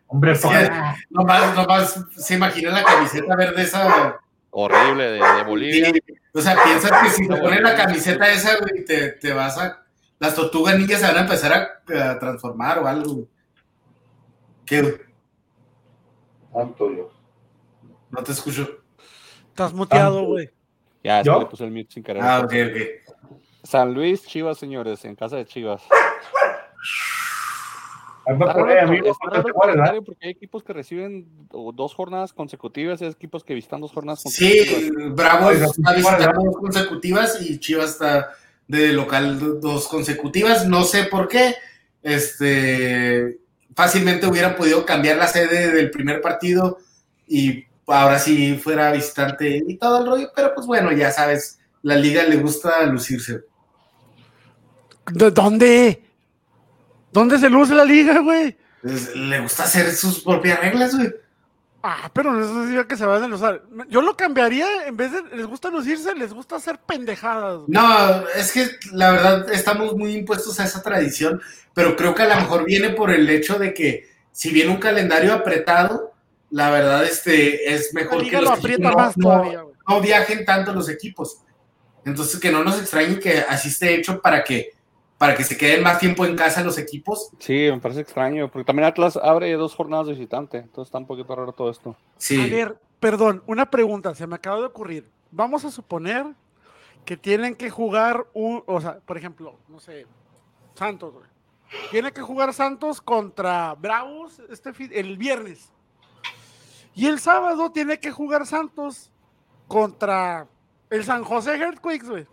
Hombre, pa- nomás, nomás se imagina la camiseta verde esa. Horrible de, de Bolivia. Sí, o sea, piensas que si te pones la camiseta esa, güey, te, te vas a. Las tortugas ninjas se van a empezar a, a transformar o algo. ¿Qué? Santo Dios. No te escucho. Estás muteado, güey. Ya, que le puse el mute sin querer. Ah, ok, ok. San Luis, Chivas, señores, en casa de Chivas. Por porque hay equipos que reciben dos jornadas consecutivas y hay equipos que visitan dos jornadas consecutivas. Sí, Bravo Oiga, está visitando dos consecutivas y Chivas está de local do- dos consecutivas. No sé por qué. Este fácilmente hubieran podido cambiar la sede del primer partido y ahora sí fuera visitante y todo el rollo, pero pues bueno, ya sabes, la liga le gusta lucirse. ¿De ¿Dónde? ¿Dónde se luce la liga, güey? Entonces, le gusta hacer sus propias reglas, güey. Ah, pero no significa que se vayan a usar. Yo lo cambiaría, en vez de les gusta lucirse, les gusta hacer pendejadas. güey. No, es que la verdad estamos muy impuestos a esa tradición, pero creo que a lo mejor viene por el hecho de que si viene un calendario apretado, la verdad este es mejor que lo los equipos no, más no- todavía, güey. no viajen tanto los equipos. Entonces que no nos extrañe que así esté hecho para que para que se queden más tiempo en casa los equipos. Sí, me parece extraño, porque también Atlas abre dos jornadas de visitante, entonces está un poquito raro todo esto. Sí. A ver, perdón, una pregunta, se me acaba de ocurrir. Vamos a suponer que tienen que jugar un, o sea, por ejemplo, no sé, Santos, güey. Tiene que jugar Santos contra Bravos este fin- el viernes. Y el sábado tiene que jugar Santos contra el San José Earthquakes, güey.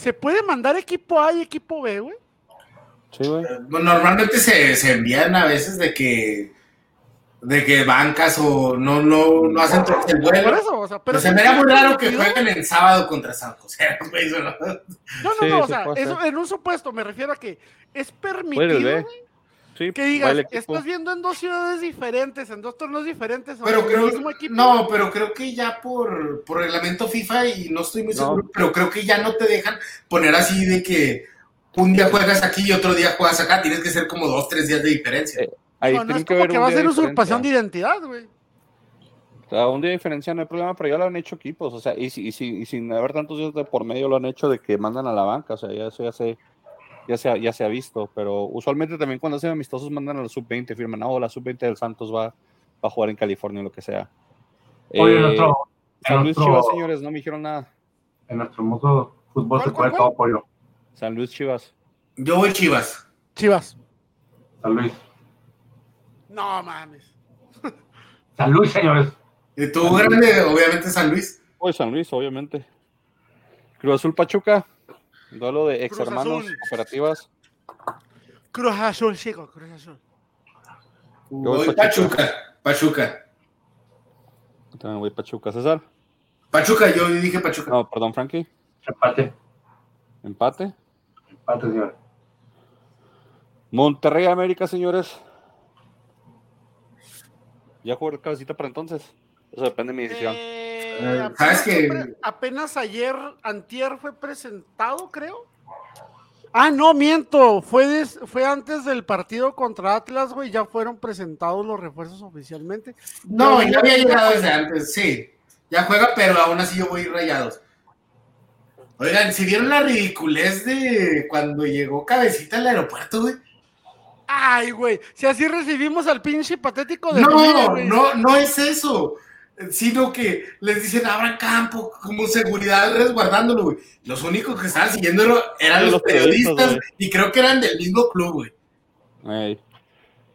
¿Se puede mandar equipo A y equipo B, güey? Sí, güey. Bueno, normalmente se, se envían a veces de que de que bancas o no no no hacen todo el Por vuelo. eso, o sea, Pero pero se me haría muy raro que jueguen en sábado contra San José. güey, no. No, no, Sí, no, o sea, eso, en un supuesto me refiero a que es permitido el güey, Sí, que digas, estás viendo en dos ciudades diferentes, en dos torneos diferentes, o Pero en creo el mismo equipo. no, pero creo que ya por, por reglamento FIFA y no estoy muy No. seguro, pero creo que ya no te dejan poner así de que un día juegas aquí y otro día juegas acá, tienes que ser como dos, tres días de diferencia. Eh, Ahí no, no es que como que va a ser usurpación de identidad, güey. O sea, un día de diferencia no hay problema, pero ya lo han hecho equipos, o sea, y, si- y, si- y sin haber tantos días de por medio lo han hecho de que mandan a la banca, o sea, ya eso ya se, ya se, ha- ya se ha visto, pero usualmente también cuando hacen amistosos mandan a la sub-20, firman, oh, la sub-20 del Santos va, va a jugar en California o lo que sea. Oye, Eh, en nuestro, en San Luis nuestro- Chivas, señores, no me dijeron nada. en nuestro hermoso fútbol se ¿Cuál, puede todo pollo. San Luis Chivas. Yo voy Chivas. Chivas. San Luis. No mames. San Luis, señores. Y tú, grande, obviamente San Luis. Hoy San Luis, obviamente. Cruz Azul Pachuca, duelo de ex Cruz hermanos Azul. cooperativas. Cruz Azul, chico, Cruz Azul. Yo voy Pachuca. Pachuca. Pachuca. También voy Pachuca. César. Pachuca, yo dije Pachuca. No, perdón, Frankie. Empate. Empate. Empate, señores. Monterrey América, señores. ¿Ya jugó el cabecita para entonces? Eso depende de mi decisión. Eh, Eh, ¿sabes pre- apenas ayer, antier fue presentado, creo. Ah, no, miento. Fue, des- fue antes del partido contra Atlas, güey. Ya fueron presentados los refuerzos oficialmente. No, Pero ya había llegado desde antes, sí. Ya juega, pero aún así yo voy rayados. Oigan, si vieron la ridiculez de cuando llegó Cabecita al aeropuerto, güey. Ay, güey. Si así recibimos al pinche patético de No, no, no es eso. Sino que les dicen abran campo como seguridad resguardándolo, güey. Los únicos que estaban siguiéndolo eran los los periodistas, y creo que eran del mismo club, güey. Ey.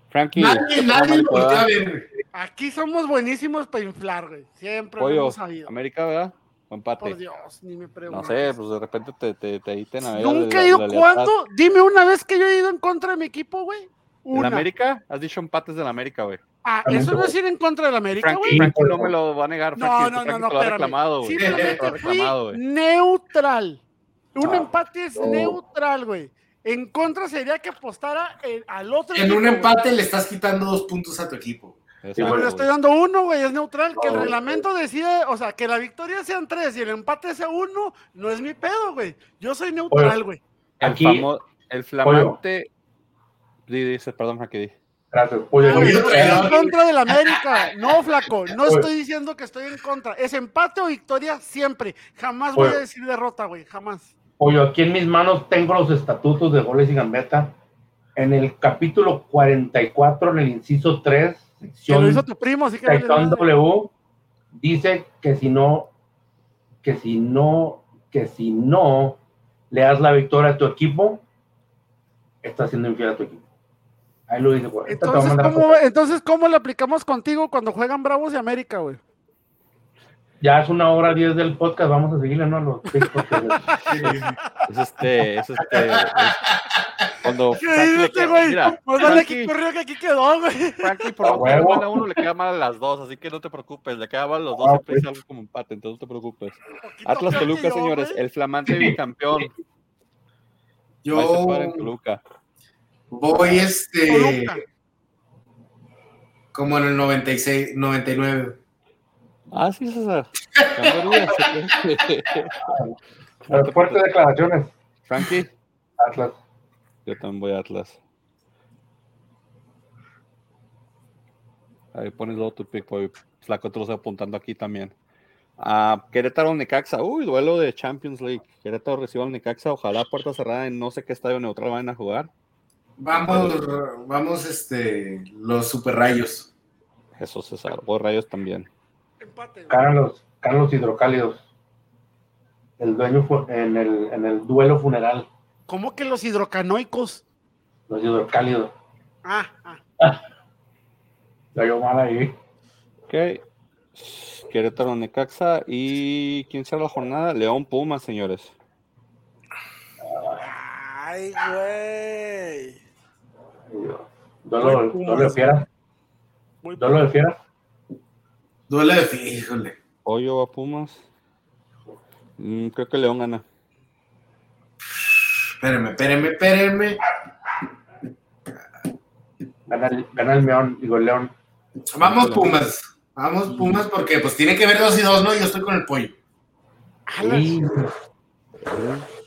Frankie. Nadie, ¿qué nadie lo volteó a ver, güey. Aquí somos buenísimos para inflar, güey. Siempre lo Pollo, hemos sabido. América, ¿verdad? O Por empate. Dios, ni me No preguntes. sé, pues de repente te, te, te ahí te navega Nunca la- he ido. la. ¿Cuándo? Dime una vez que yo he ido en contra de mi equipo, güey. ¿En. América? Has dicho empates del América, güey. Ah, También eso no es ir en contra del América, güey. No me lo va a negar. No, Frankie, no, no, no, te lo ha espérame. reclamado, güey. Simplemente fui neutral. Un Ah. empate es No. neutral, güey. En contra sería que apostara en- al otro. En equipo, un güey. empate le estás quitando dos puntos a tu equipo. Exacto, le estoy dando uno, güey, es neutral. Que el No, reglamento decide, o sea, que la victoria sean tres y el empate sea uno, no es mi pedo, güey. Yo soy neutral, güey. El, Aquí- famo- el flamante. Di- Dice, perdón, Frankie, di. Gracias, pollo. Creo- estoy en contra del América. No, flaco. No Oye. estoy diciendo que estoy en contra. Es empate o victoria siempre. Jamás voy a decir derrota, güey. Jamás. Pollo, aquí en mis manos tengo los estatutos de goles y gambeta. En el capítulo 44, en el inciso 3, Que lo sección hizo tu primo, así que. sección. W, dice que si no, que si no, que si no le das la victoria a tu equipo, estás siendo infiel a tu equipo. Ahí lo dice, güey. Entonces ¿cómo, entonces, ¿cómo le aplicamos contigo cuando juegan Bravos y América, güey? Ya es una hora 10 del podcast, vamos a seguirle, ¿no? Los. Es este, es este. es- cuando ¿Qué dices, queda- güey? mira, vale Frankie- que corrió que aquí quedó, güey. Frankie, por huevo. mal a uno, le queda mal a las dos, así que no te preocupes, le queda mal a los dos, Ah, siempre pues. es algo como empate, entonces no te preocupes. Atlas Toluca, señores, el flamante bicampeón. Yo Toluca. Voy este Toluca. como en el 96, 99. Ah, sí, César. Fuertes declaraciones, Frankie, Atlas. yo también voy a Atlas. Ahí pones luego tu pick, boy. Flaco, te lo estoy apuntando aquí también. Ah, Querétaro Necaxa. Uy, duelo de Champions League. Querétaro recibe al Necaxa. Ojalá puerta cerrada en no sé qué estadio neutral vayan a jugar. Vamos, vamos, este, los super rayos. Eso, César. Voy Rayos también. Carlos, Carlos Hidrocálidos. El dueño fue en el, en el duelo funeral, ¿Cómo que los hidrocanoicos? los hidrocálidos. Ah, ah. La yo mal ahí. Ok. Querétaro Necaxa. ¿Y quién será la jornada? León Pumas, señores. Ay, güey. Duelo, Muy duelo de fieras. Muy Duelo de fieras. Duele de fi- híjole. Pollo a Pumas. Mm, creo que León gana. Espérenme, espérenme, espérenme. Gana el, gana el Meón, digo el León. Vamos Pumas. Vamos Pumas porque pues tiene que ver dos y dos, ¿no? Yo estoy con el pollo. Y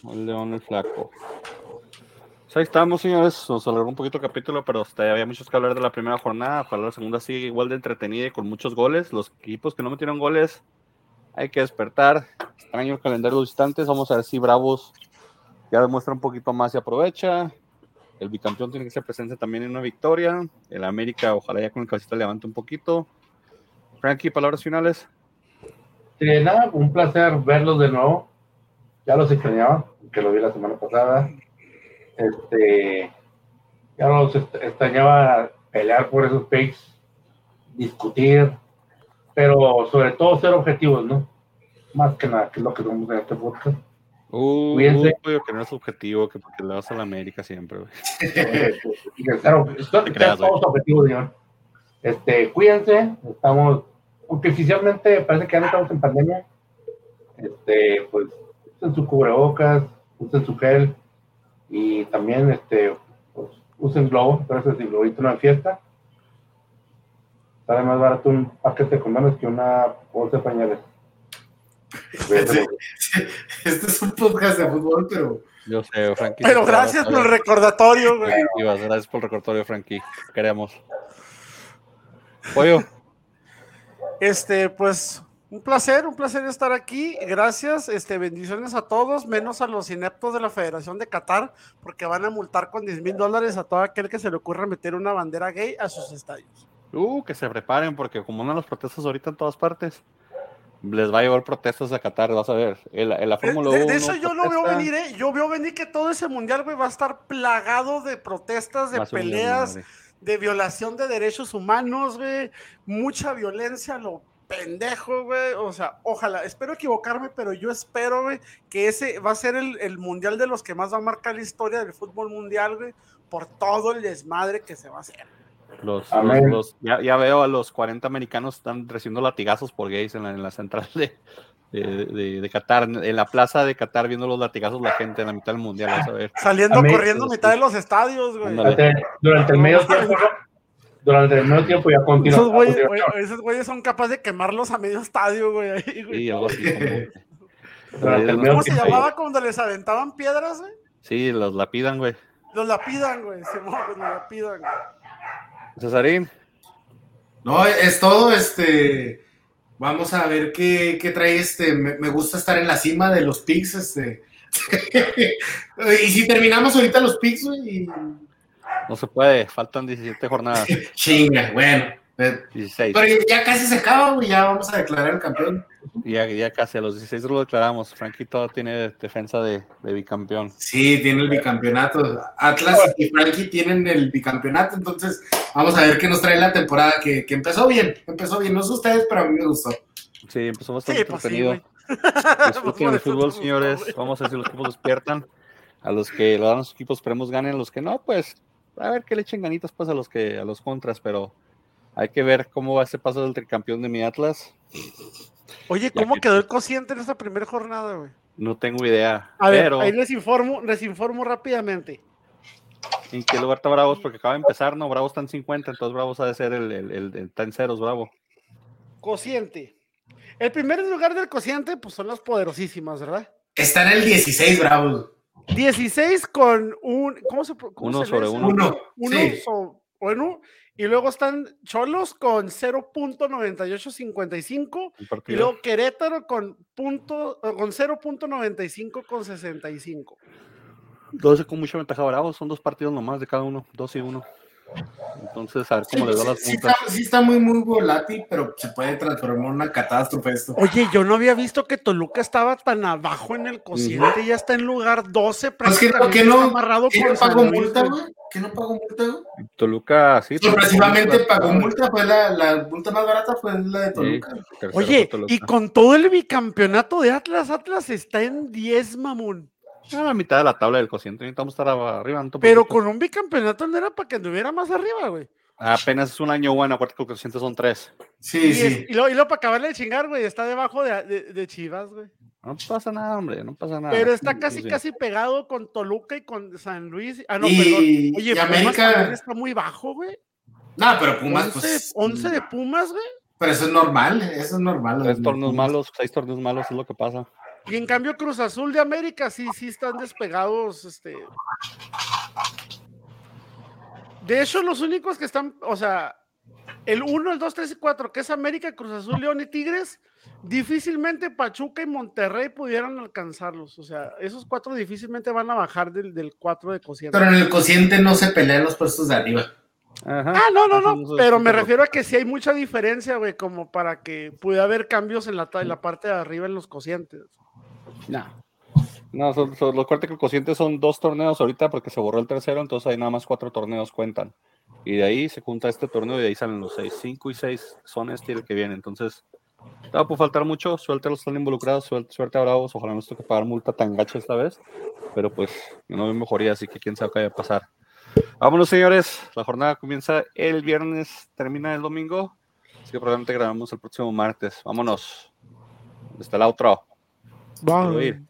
El León el flaco. Pues ahí estamos, señores. Nos alargó un poquito el capítulo, pero hasta había muchos que hablar de la primera jornada. Ojalá la segunda siga igual de entretenida y con muchos goles. Los equipos que no metieron goles, hay que despertar. Extraño el calendario instantes. Vamos a ver si Bravos ya demuestra un poquito más y aprovecha. El bicampeón tiene que ser presente también en una victoria. El América, ojalá ya con el cabecita levante un poquito. Frankie, palabras finales. Sí, nada, un placer verlos de nuevo. Ya los extrañaba, que lo vi la semana pasada. Este, ya los extrañaba pelear por esos picks, discutir, pero sobre todo ser objetivos, ¿no? Más que nada, que es lo que somos en este podcast. Uh, Cuídense. uy, que no es objetivo, que porque le vas a la América siempre, güey. Te creas, todos objetivos, señor. Este, cuídense, estamos, aunque oficialmente parece que ya no estamos en pandemia, este, pues usen su cubrebocas, usen su gel y también este, pues, usen globo, pero ese globito no en fiesta. Sale más barato un paquete de condones que una bolsa de pañales. Sí. Este es un podcast de fútbol, pero Yo sé, Frankie. Pero gracias por el recordatorio, güey. Gracias por el recordatorio, Frankie. Queremos. Pollo, Este, pues, un placer, un placer estar aquí. Gracias, este, bendiciones a todos, menos a los ineptos de la Federación de Qatar, porque van a multar con 10 mil dólares a todo aquel que se le ocurra meter una bandera gay a sus estadios. uh, que se preparen, porque como andan los protestos ahorita en todas partes, les va a llevar protestas a Qatar, vas a ver. En la, en la De, Fórmula de- 1. de eso yo lo veo venir, ¿eh? Yo veo venir que todo ese mundial, güey, va a estar plagado de protestas, de peleas, de violación de derechos humanos, güey, mucha violencia, lo pendejo, güey, o sea, ojalá, espero equivocarme, pero yo espero, güey, que ese va a ser el, el mundial de los que más va a marcar la historia del fútbol mundial, güey, por todo el desmadre que se va a hacer. Los, los, los ya, ya, veo a los 40 americanos están recibiendo latigazos por gays en la, en la central de, de, de, de, Qatar, en la plaza de Qatar, viendo los latigazos la gente en la mitad del mundial. Vas a ver. Saliendo corriendo a mitad de los estadios, güey. Durante, durante el medio tiempo, durante el medio tiempo ya continúa. Esos güeyes, güey, esos güeyes son capaces de quemarlos a medio estadio, güey. Ahí, güey. Sí, algo así. Como... ¿Cómo se llamaba cuando les aventaban piedras, güey? Sí, los lapidan, güey. Los lapidan, güey. Se los lapidan, güey. Cesarín. No, es todo, este. Vamos a ver qué, qué trae este. Me, me, gusta estar en la cima de los picks, este. y si terminamos ahorita los picks, güey. Y... No se puede, faltan 17 jornadas. Chinga, bueno. 16. Pero ya casi se acaba, güey. Ya vamos a declarar el campeón. Ya, ya casi, a los 16 lo declaramos. Franquito tiene defensa de, de, bicampeón. Sí, tiene el bicampeonato. Atlas y Frankie tienen el bicampeonato. Entonces, vamos a ver qué nos trae la temporada. Que, que empezó bien, empezó bien. No sé ustedes, pero a mí me gustó. Sí, empezó bastante Sí, pues sí. Disfruten el fútbol, señores. Vamos a ver si los equipos despiertan. A los que lo dan los equipos, esperemos ganen. Los que no, pues, a ver que le echen ganitas pues a los que a los contras, pero hay que ver cómo va ese paso del tricampeón de mi Atlas. Oye, ¿cómo quedó el cociente en esta primera jornada, güey? No tengo idea. A ver, ahí les informo, les informo rápidamente. ¿En qué lugar está Bravos? Porque acaba de empezar, ¿no? Bravos está en 50, entonces Bravos ha de ser el, el, el, el está en ceros, Bravo. Cociente. El primer lugar del cociente, pues son las poderosísimas, ¿verdad? Está en el 16, Bravos. 16 con un. ¿Cómo se cómo Uno se sobre eso? uno. Uno Sí. so- bueno, y luego están Cholos con 0.9855 El y luego Querétaro con, punto, eh, con 0.95 con 65. 12 con mucha ventaja Bravos, son dos partidos nomás de cada uno, dos y uno. Entonces, a ver cómo Sí, les va las sí puntas. está, sí está muy, muy volátil, pero se puede transformar en una catástrofe esto. Oye, yo no había visto que Toluca estaba tan abajo en el cociente, ya está en lugar 12, Pues prácticamente que no, amarrado ¿que por no San pagó Luis, multa, güey. ¿Que no pagó multa, güey? Toluca, sí. Sorpresivamente pagó multa, fue la, la multa más barata fue la de Toluca. Oye, Toluca. y con todo el bicampeonato de Atlas, Atlas está en 10, mamón. A la mitad de la tabla del cociente, necesitamos estar arriba. no Pero preocupes. con un bicampeonato no era para que anduviera más arriba, güey. Apenas es un año bueno, acuérdate que el cociente son tres. Sí, Y, sí. es- y luego, luego para acabarle de chingar, güey, está debajo de, de- de Chivas, güey. No pasa nada, hombre, no pasa nada. Pero está casi, Ah, Sí. casi pegado con Toluca y con San Luis. Ah, no, Y- perdón. y Oye, Pumas América- está muy bajo, güey. No, pero Pumas, 11, pues. 11 de Pumas, güey. Pero eso es normal, eso es normal. Tres torneos malos, seis torneos malos es lo que pasa. Y en cambio Cruz Azul de América sí, sí están despegados, este. De hecho, los únicos que están, o sea, el 1, el 2, 3 y 4, que es América, Cruz Azul, León y Tigres, difícilmente Pachuca y Monterrey pudieran alcanzarlos. O sea, esos cuatro difícilmente van a bajar del, del 4 de cociente. Pero en el cociente no se pelean los puestos de arriba. Ajá. Ah, no, no, no, pero me refiero a que sí hay mucha diferencia, güey, como para que pudiera haber cambios en la, en la parte de arriba en los cocientes. No. No, son, son- lo fuerte que el cociente son dos torneos ahorita porque se borró el tercero, entonces ahí nada más cuatro torneos cuentan. Y de ahí se junta este torneo y de ahí salen los seis. Cinco y seis son este el que viene. Entonces, no puede faltar mucho. Suerte a los están involucrados, suerte, suerte a Bravos. Ojalá no toque pagar multa tan gacha esta vez. Pero pues no hay mejoría, así que quién sabe qué vaya a pasar. Vámonos, señores. La jornada comienza el viernes, termina el domingo. Así que probablemente grabamos el próximo martes. Vámonos. Está el outro. Quiero ir.